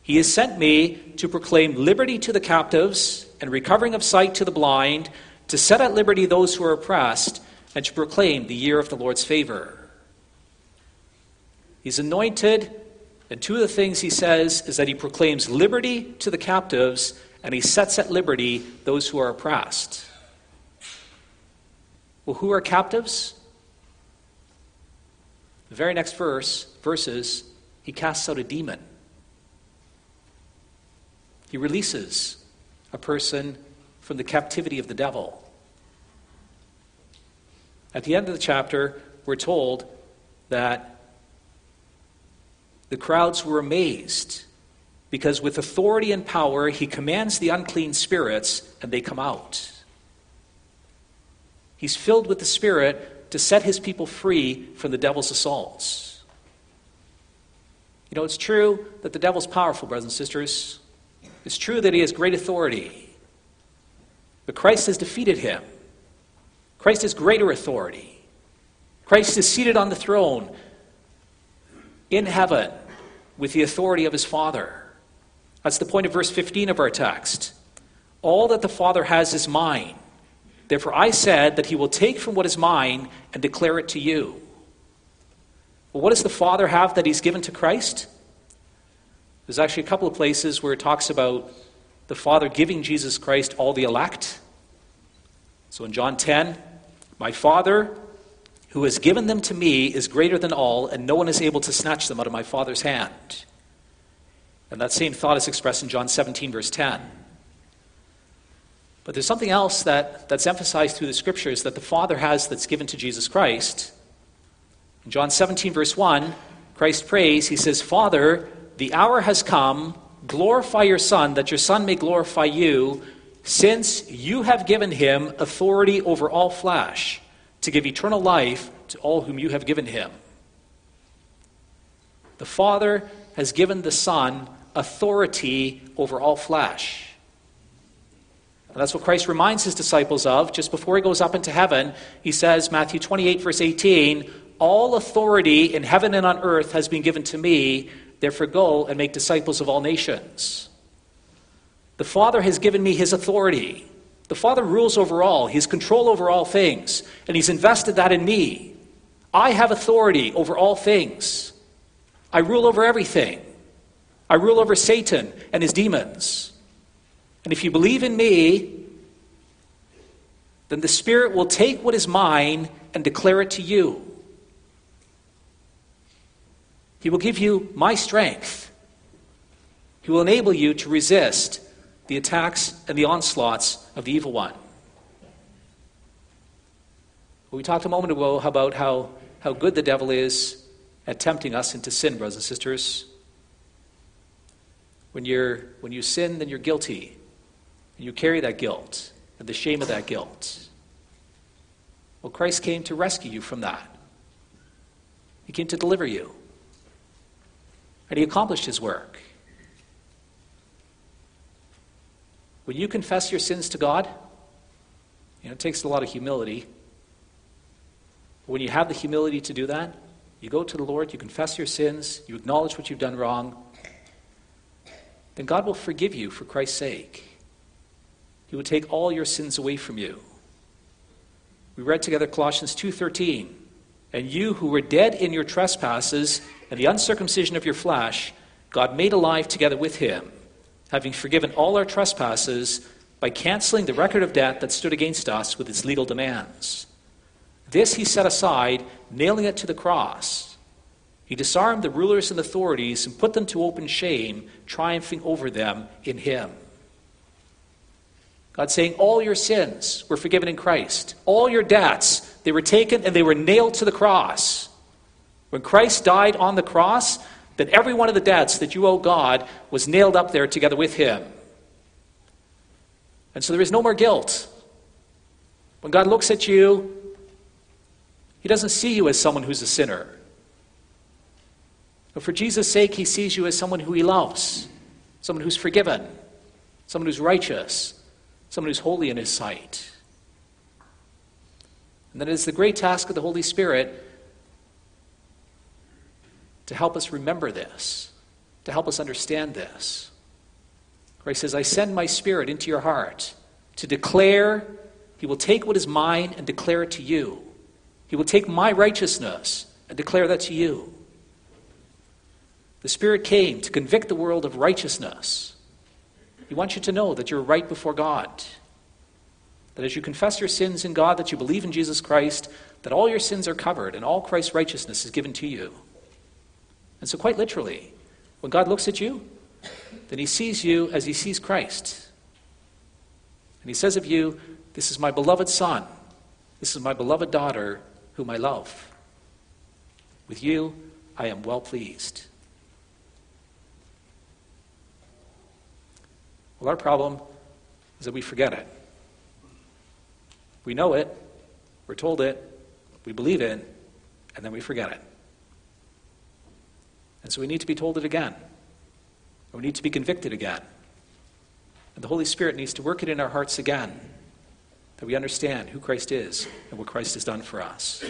S2: He has sent me to proclaim liberty to the captives and recovering of sight to the blind, to set at liberty those who are oppressed, and to proclaim the year of the Lord's favor. He's anointed and two of the things he says is that he proclaims liberty to the captives and he sets at liberty those who are oppressed. Well, who are captives? The very next verse, verses, he casts out a demon. He releases a person from the captivity of the devil. At the end of the chapter, we're told that the crowds were amazed because, with authority and power, he commands the unclean spirits and they come out. He's filled with the Spirit to set his people free from the devil's assaults. You know, it's true that the devil's powerful, brothers and sisters. It's true that he has great authority. But Christ has defeated him. Christ has greater authority. Christ is seated on the throne in heaven with the authority of his Father. That's the point of verse 15 of our text. All that the Father has is mine. Therefore, I said that he will take from what is mine and declare it to you. Well, what does the Father have that he's given to Christ? There's actually a couple of places where it talks about the Father giving Jesus Christ all the elect. So in John 10, my Father who has given them to me is greater than all, and no one is able to snatch them out of my Father's hand. And that same thought is expressed in John 17, verse 10. But there's something else that, that's emphasized through the scriptures that the Father has that's given to Jesus Christ. In John 17, verse 1, Christ prays, He says, Father, the hour has come, glorify your Son, that your Son may glorify you, since you have given him authority over all flesh to give eternal life to all whom you have given him. The Father has given the Son authority over all flesh. And that's what Christ reminds his disciples of just before he goes up into heaven. He says, Matthew 28, verse 18, All authority in heaven and on earth has been given to me. Therefore, go and make disciples of all nations. The Father has given me his authority. The Father rules over all, He has control over all things, and He's invested that in me. I have authority over all things. I rule over everything. I rule over Satan and his demons. And if you believe in me, then the Spirit will take what is mine and declare it to you. He will give you my strength. He will enable you to resist the attacks and the onslaughts of the evil one. We talked a moment ago about how, how good the devil is at tempting us into sin, brothers and sisters. When, you're, when you sin, then you're guilty. And you carry that guilt and the shame of that guilt. Well, Christ came to rescue you from that. He came to deliver you. And he accomplished his work. When you confess your sins to God, you know, it takes a lot of humility. When you have the humility to do that, you go to the Lord, you confess your sins, you acknowledge what you've done wrong, then God will forgive you for Christ's sake. He will take all your sins away from you. We read together Colossians 2:13, and you who were dead in your trespasses and the uncircumcision of your flesh, God made alive together with him, having forgiven all our trespasses by canceling the record of debt that stood against us with its legal demands. This he set aside, nailing it to the cross. He disarmed the rulers and authorities and put them to open shame, triumphing over them in him. God saying, All your sins were forgiven in Christ. All your debts, they were taken and they were nailed to the cross. When Christ died on the cross, then every one of the debts that you owe God was nailed up there together with him. And so there is no more guilt. When God looks at you, He doesn't see you as someone who's a sinner. But for Jesus' sake, He sees you as someone who He loves, someone who's forgiven, someone who's righteous, someone who's holy in His sight. And then it is the great task of the Holy Spirit to help us remember this, to help us understand this. Christ says, I send my spirit into your heart to declare, he will take what is mine and declare it to you. He will take my righteousness and declare that to you. The Spirit came to convict the world of righteousness. He wants you to know that you're right before God. That as you confess your sins in God, that you believe in Jesus Christ, that all your sins are covered and all Christ's righteousness is given to you. And so, quite literally, when God looks at you, then he sees you as he sees Christ. And he says of you, This is my beloved Son, this is my beloved daughter, whom I love. With you, I am well pleased. Well, our problem is that we forget it. We know it, we're told it, we believe it, and then we forget it. And so we need to be told it again. We need to be convicted again. And the Holy Spirit needs to work it in our hearts again that we understand who Christ is and what Christ has done for us.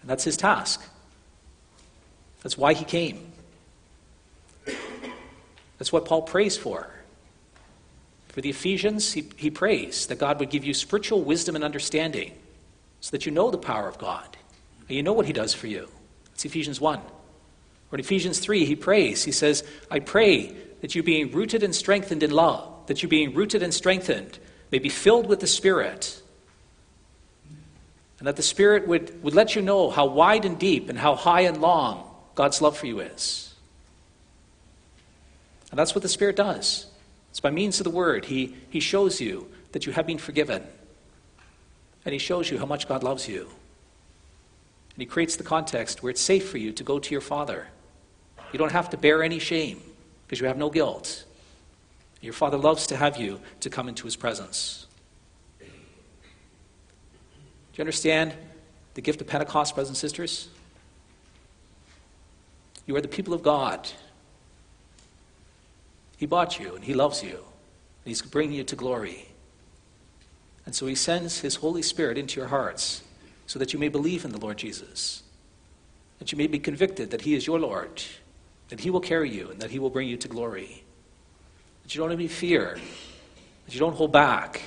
S2: And that's his task. That's why he came. That's what Paul prays for. For the Ephesians, he, he prays that God would give you spiritual wisdom and understanding so that you know the power of God and you know what he does for you. It's Ephesians 1. Or in Ephesians 3, he prays. He says, I pray that you being rooted and strengthened in love, that you being rooted and strengthened may be filled with the Spirit. And that the Spirit would, would let you know how wide and deep and how high and long God's love for you is. And that's what the Spirit does. It's by means of the Word. He, he shows you that you have been forgiven. And He shows you how much God loves you. And He creates the context where it's safe for you to go to your Father you don't have to bear any shame because you have no guilt. Your Father loves to have you to come into His presence. Do you understand the gift of Pentecost, brothers and sisters? You are the people of God. He bought you and He loves you. And He's bringing you to glory. And so He sends His Holy Spirit into your hearts so that you may believe in the Lord Jesus, that you may be convicted that He is your Lord that He will carry you and that He will bring you to glory. That you don't have any fear, that you don't hold back,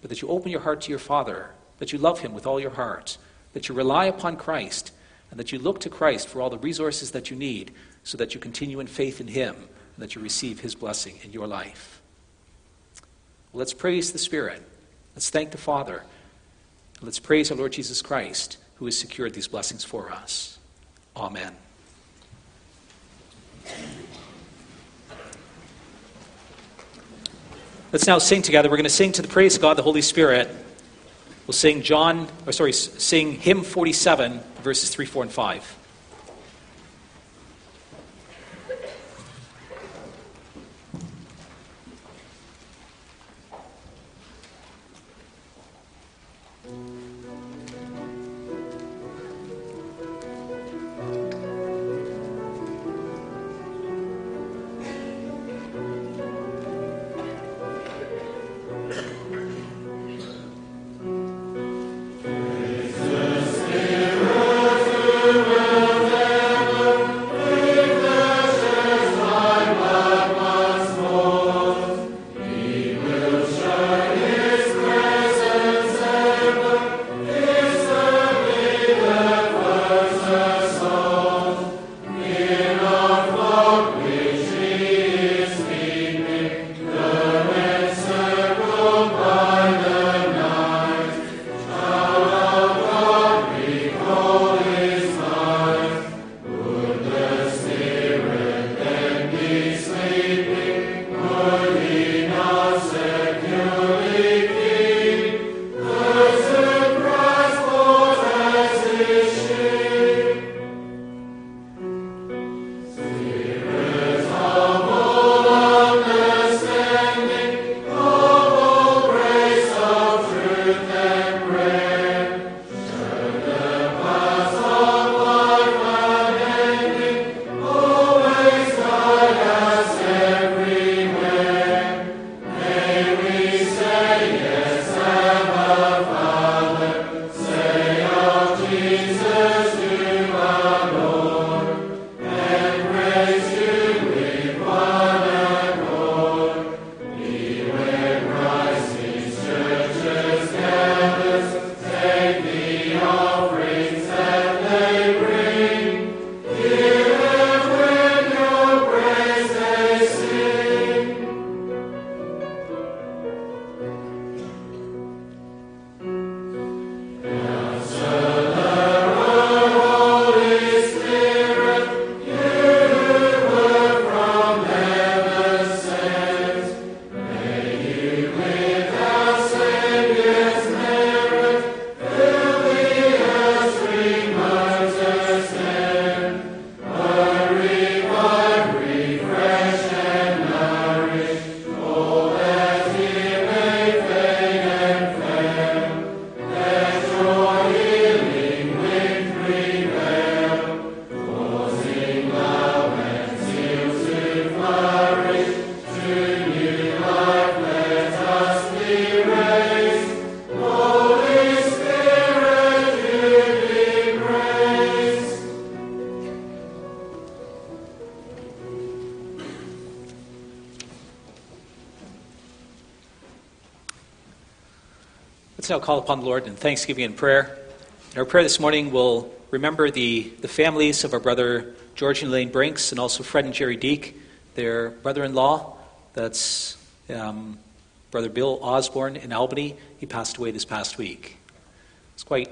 S2: but that you open your heart to your Father, that you love Him with all your heart, that you rely upon Christ, and that you look to Christ for all the resources that you need so that you continue in faith in Him and that you receive His blessing in your life. Well, let's praise the Spirit. Let's thank the Father. Let's praise our Lord Jesus Christ, who has secured these blessings for us. Amen. Let's now sing together. We're going to sing to the praise of God, the Holy Spirit. We'll sing John, or sorry, sing hymn 47, verses 3, 4, and 5. Call upon the Lord in thanksgiving and prayer. In our prayer this morning, we'll remember the, the families of our brother George and Elaine Brinks and also Fred and Jerry Deek, their brother in law. That's um, brother Bill Osborne in Albany. He passed away this past week. It's quite,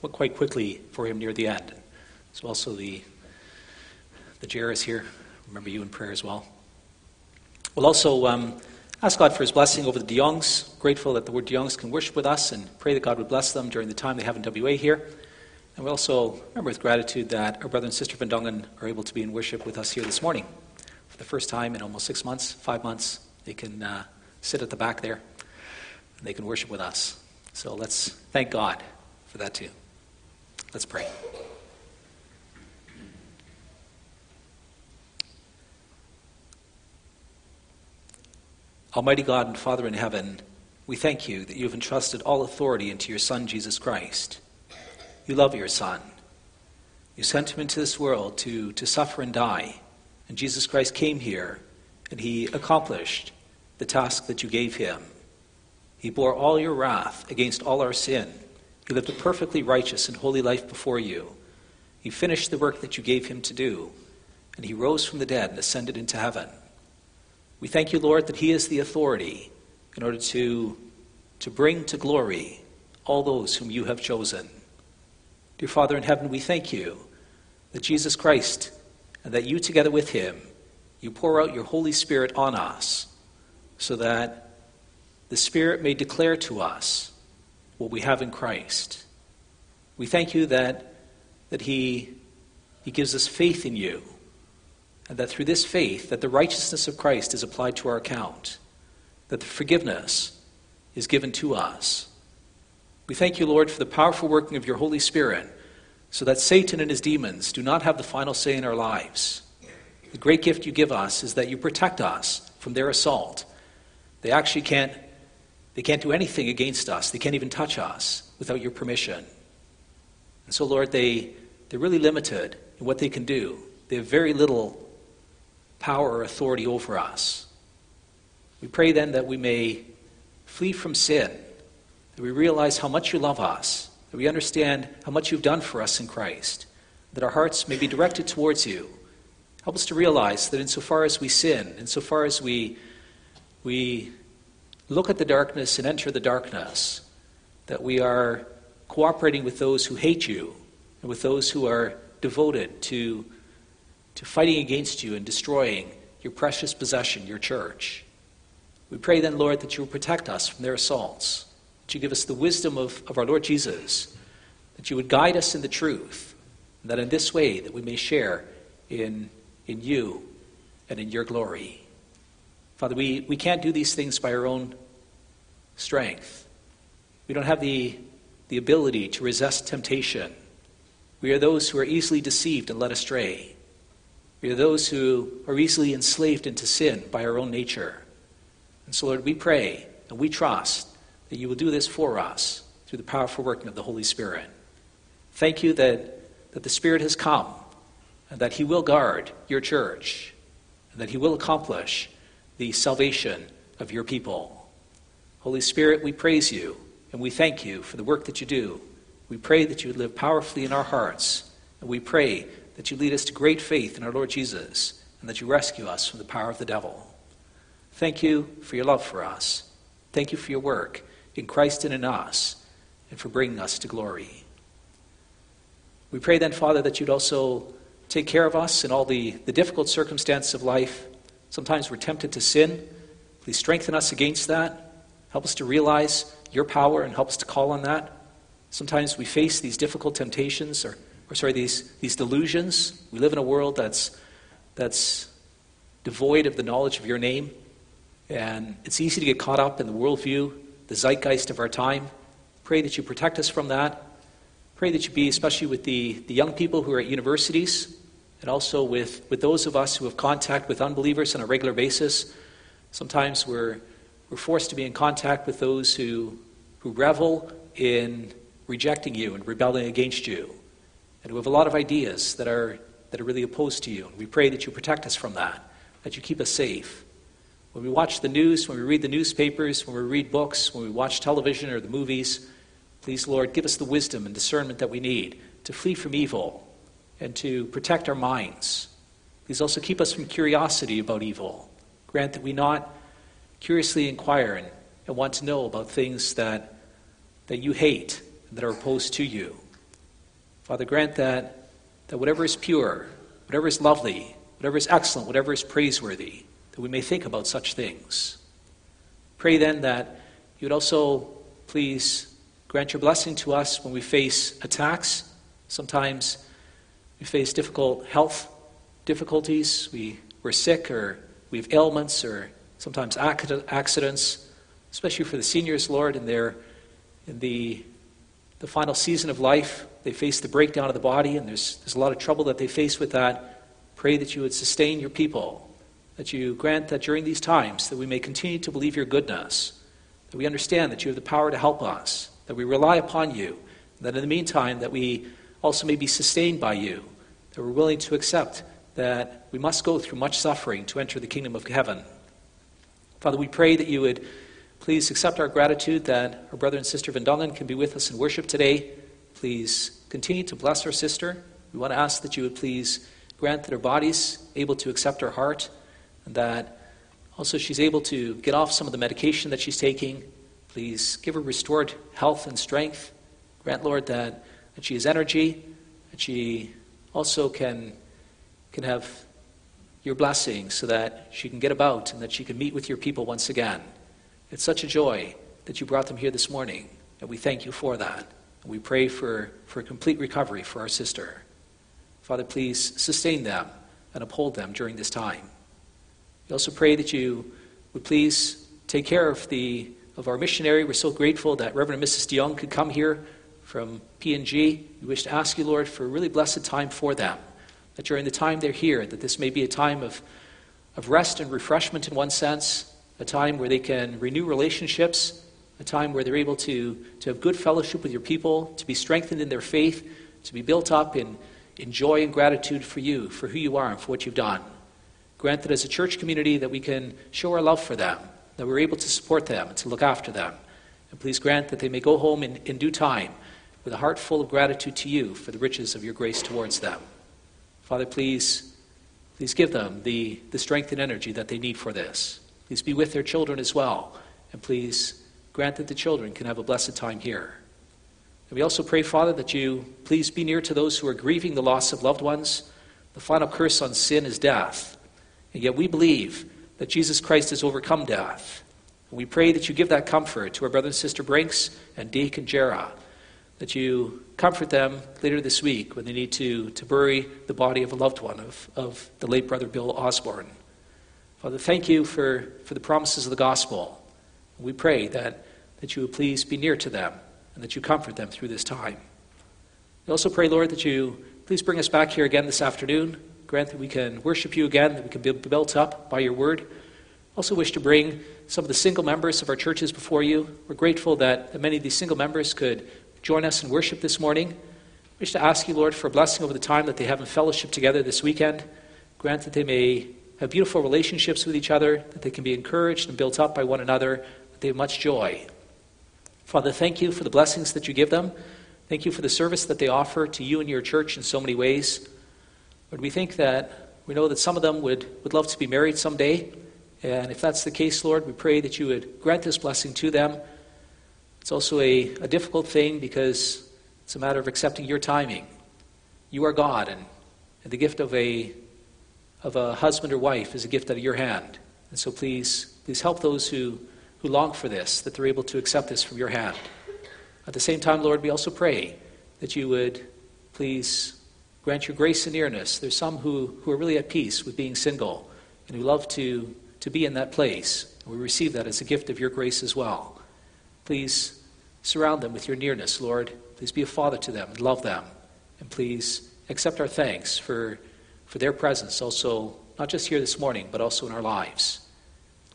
S2: quite quickly for him near the end. So also the, the Jairus here. Remember you in prayer as well. We'll also um, Ask God for his blessing over the DeYoungs. Grateful that the word DeYoungs can worship with us and pray that God would bless them during the time they have in WA here. And we also remember with gratitude that our brother and sister Van Dongen are able to be in worship with us here this morning. For the first time in almost six months, five months, they can uh, sit at the back there and they can worship with us. So let's thank God for that too. Let's pray. Almighty God and Father in heaven, we thank you that you have entrusted all authority into your Son, Jesus Christ. You love your Son. You sent him into this world to, to suffer and die. And Jesus Christ came here and he accomplished the task that you gave him. He bore all your wrath against all our sin. He lived a perfectly righteous and holy life before you. He finished the work that you gave him to do. And he rose from the dead and ascended into heaven. We thank you, Lord, that He is the authority in order to, to bring to glory all those whom you have chosen. Dear Father in heaven, we thank you that Jesus Christ and that you, together with Him, you pour out your Holy Spirit on us so that the Spirit may declare to us what we have in Christ. We thank you that, that he, he gives us faith in you, that through this faith, that the righteousness of Christ is applied to our account, that the forgiveness is given to us. We thank you, Lord, for the powerful working of your Holy Spirit, so that Satan and his demons do not have the final say in our lives. The great gift you give us is that you protect us from their assault. They actually can't, they can't do anything against us. They can't even touch us without your permission. And so, Lord, they, they're really limited in what they can do. They have very little power or authority over us. We pray then that we may flee from sin, that we realize how much you love us, that we understand how much you've done for us in Christ, that our hearts may be directed towards you. Help us to realize that insofar as we sin, insofar as we, we look at the darkness and enter the darkness, that we are cooperating with those who hate you and with those who are devoted to, to fighting against you and destroying your precious possession, your church. We pray then, Lord, that you will protect us from their assaults, that you give us the wisdom of, of our Lord Jesus, that you would guide us in the truth, and that in this way that we may share in, in you and in your glory. Father, we, we can't do these things by our own strength. We don't have the the ability to resist temptation. We are those who are easily deceived and led astray. We are those who are easily enslaved into sin by our own nature. And so, Lord, we pray and we trust that you will do this for us through the powerful working of the Holy Spirit. Thank you that, that the Spirit has come and that He will guard your church and that He will accomplish the salvation of your people. Holy Spirit, we praise you and we thank you for the work that you do. We pray that you would live powerfully in our hearts. And we pray that you lead us to great faith in our Lord Jesus and that you rescue us from the power of the devil. Thank you for your love for us. Thank you for your work in Christ and in us and for bringing us to glory. We pray then, Father, that you'd also take care of us in all the, the difficult circumstances of life. Sometimes we're tempted to sin. Please strengthen us against that. Help us to realize your power and help us to call on that. Sometimes we face these difficult temptations or, or sorry, these, these delusions. We live in a world that's, that's devoid of the knowledge of your name. And it's easy to get caught up in the worldview, the zeitgeist of our time. Pray that you protect us from that. Pray that you be, especially with the, the young people who are at universities, and also with, with those of us who have contact with unbelievers on a regular basis. Sometimes we're we're forced to be in contact with those who, who revel in rejecting you and rebelling against you, and who have a lot of ideas that are, that are really opposed to you. And we pray that you protect us from that, that you keep us safe. When we watch the news, when we read the newspapers, when we read books, when we watch television or the movies, please, Lord, give us the wisdom and discernment that we need to flee from evil and to protect our minds. Please also keep us from curiosity about evil. Grant that we not curiously inquire and, and want to know about things that, that you hate and that are opposed to you. Father, grant that, that whatever is pure, whatever is lovely, whatever is excellent, whatever is praiseworthy, that we may think about such things. Pray then that you would also please grant your blessing to us when we face attacks. Sometimes we face difficult health difficulties. We, we're sick or we have ailments or sometimes accidents, especially for the seniors, Lord, in their in the the final season of life. They face the breakdown of the body, and there's there's a lot of trouble that they face with that. Pray that you would sustain your people, that you grant that during these times that we may continue to believe your goodness, that we understand that you have the power to help us, that we rely upon you, that in the meantime that we also may be sustained by you, that we're willing to accept that we must go through much suffering to enter the kingdom of heaven. Father, we pray that you would please accept our gratitude that our brother and sister Van Dongen can be with us in worship today. Please continue to bless our sister. We want to ask that you would please grant that her body's able to accept her heart and that also she's able to get off some of the medication that she's taking. Please give her restored health and strength. Grant, Lord, that, that she has energy, that she also can, can have your blessing so that she can get about and that she can meet with your people once again. It's such a joy that you brought them here this morning. And we thank you for that. We pray for, for complete recovery for our sister. Father, please sustain them and uphold them during this time. We also pray that you would please take care of, the, of our missionary. We're so grateful that Reverend and Mrs. DeYoung could come here from PNG. We wish to ask you, Lord, for a really blessed time for them. That during the time they're here, that this may be a time of, of rest and refreshment in one sense, a time where they can renew relationships, a time where they're able to, to have good fellowship with your people, to be strengthened in their faith, to be built up in, in joy and gratitude for you, for who you are, and for what you've done. Grant that as a church community that we can show our love for them, that we're able to support them and to look after them. And please grant that they may go home in, in due time with a heart full of gratitude to you for the riches of your grace towards them. Father, please, please give them the, the strength and energy that they need for this. Please be with their children as well. And please grant that the children can have a blessed time here. And we also pray, Father, that you please be near to those who are grieving the loss of loved ones. The final curse on sin is death. And yet we believe that Jesus Christ has overcome death. And we pray that you give that comfort to our brother and sister Brinks and Deacon Jera, that you comfort them later this week when they need to, to bury the body of a loved one, of, of the late brother Bill Osborne. Father, thank you for, for the promises of the gospel. We pray that, that you would please be near to them and that you comfort them through this time. We also pray, Lord, that you please bring us back here again this afternoon Grant that we can worship you again, that we can be built up by your word. Also, wish to bring some of the single members of our churches before you. We're grateful that many of these single members could join us in worship this morning. Wish to ask you, Lord, for a blessing over the time that they have in fellowship together this weekend. Grant that they may have beautiful relationships with each other, that they can be encouraged and built up by one another, that they have much joy. Father, thank you for the blessings that you give them. Thank you for the service that they offer to you and your church in so many ways. But we think that we know that some of them would, would love to be married someday. And if that's the case, Lord, we pray that you would grant this blessing to them. It's also a, a difficult thing because it's a matter of accepting your timing. You are God, and, and the gift of a, of a husband or wife is a gift out of your hand. And so please, please help those who, who long for this, that they're able to accept this from your hand. At the same time, Lord, we also pray that you would please Grant your grace and nearness. There's some who, who are really at peace with being single and who love to, to be in that place. And We receive that as a gift of your grace as well. Please surround them with your nearness, Lord. Please be a father to them and love them. And please accept our thanks for, for their presence, also, not just here this morning, but also in our lives.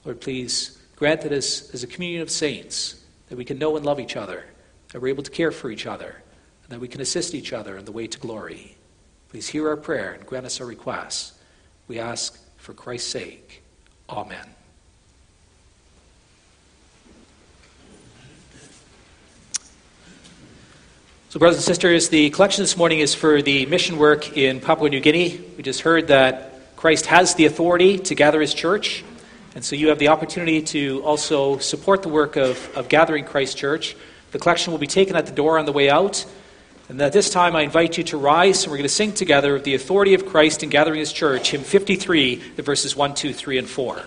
S2: Lord, please grant that as, as a communion of saints, that we can know and love each other, that we're able to care for each other, and that we can assist each other in the way to glory. Please hear our prayer and grant us our requests. We ask for Christ's sake. Amen. So, brothers and sisters, the collection this morning is for the mission work in Papua New Guinea. We just heard that Christ has the authority to gather his church, and so you have the opportunity to also support the work of, of gathering Christ Church. The collection will be taken at the door on the way out. And at this time, I invite you to rise, and we're going to sing together of the authority of Christ in gathering his church, hymn 53, the verses 1, 2, 3, and 4.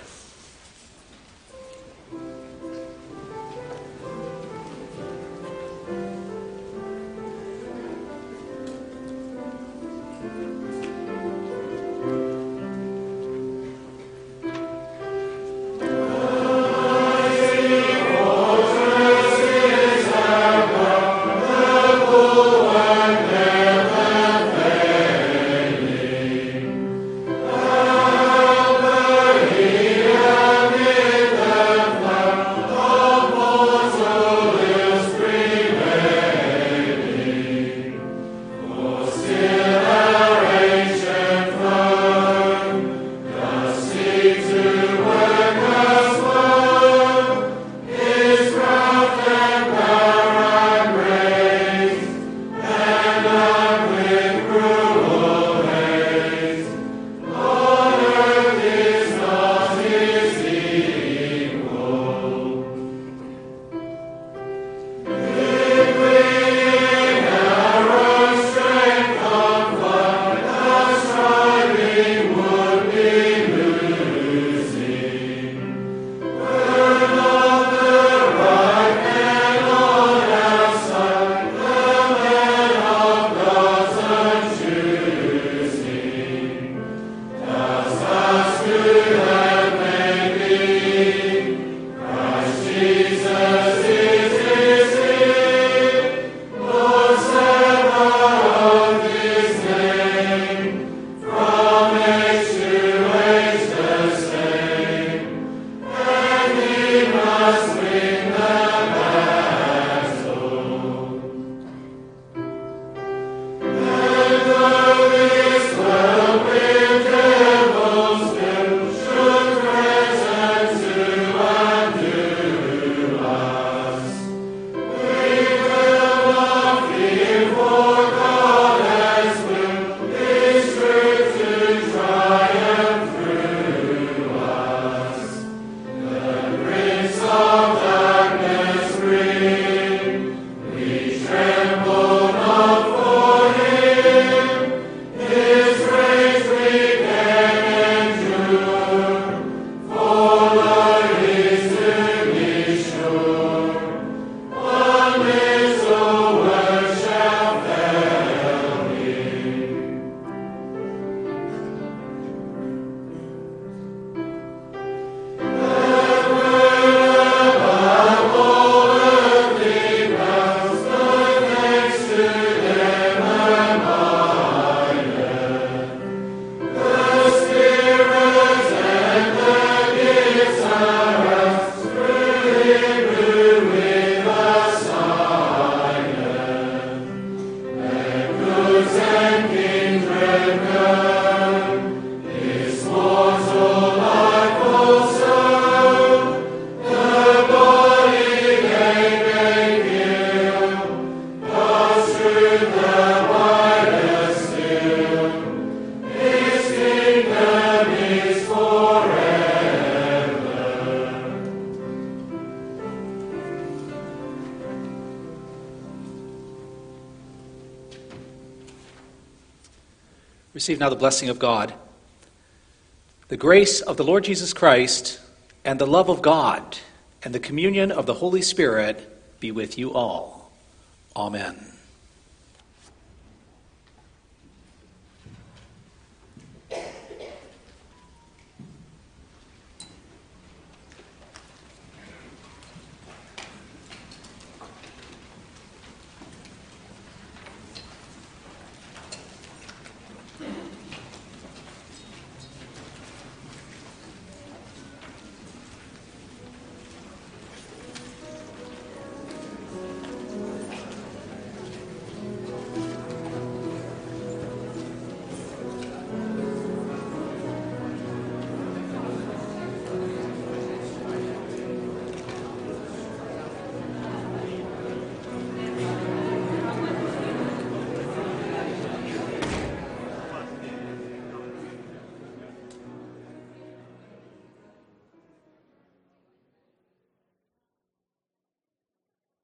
S2: Receive now the blessing of God. The grace of the Lord Jesus Christ and the love of God and the communion of the Holy Spirit be with you all. Amen.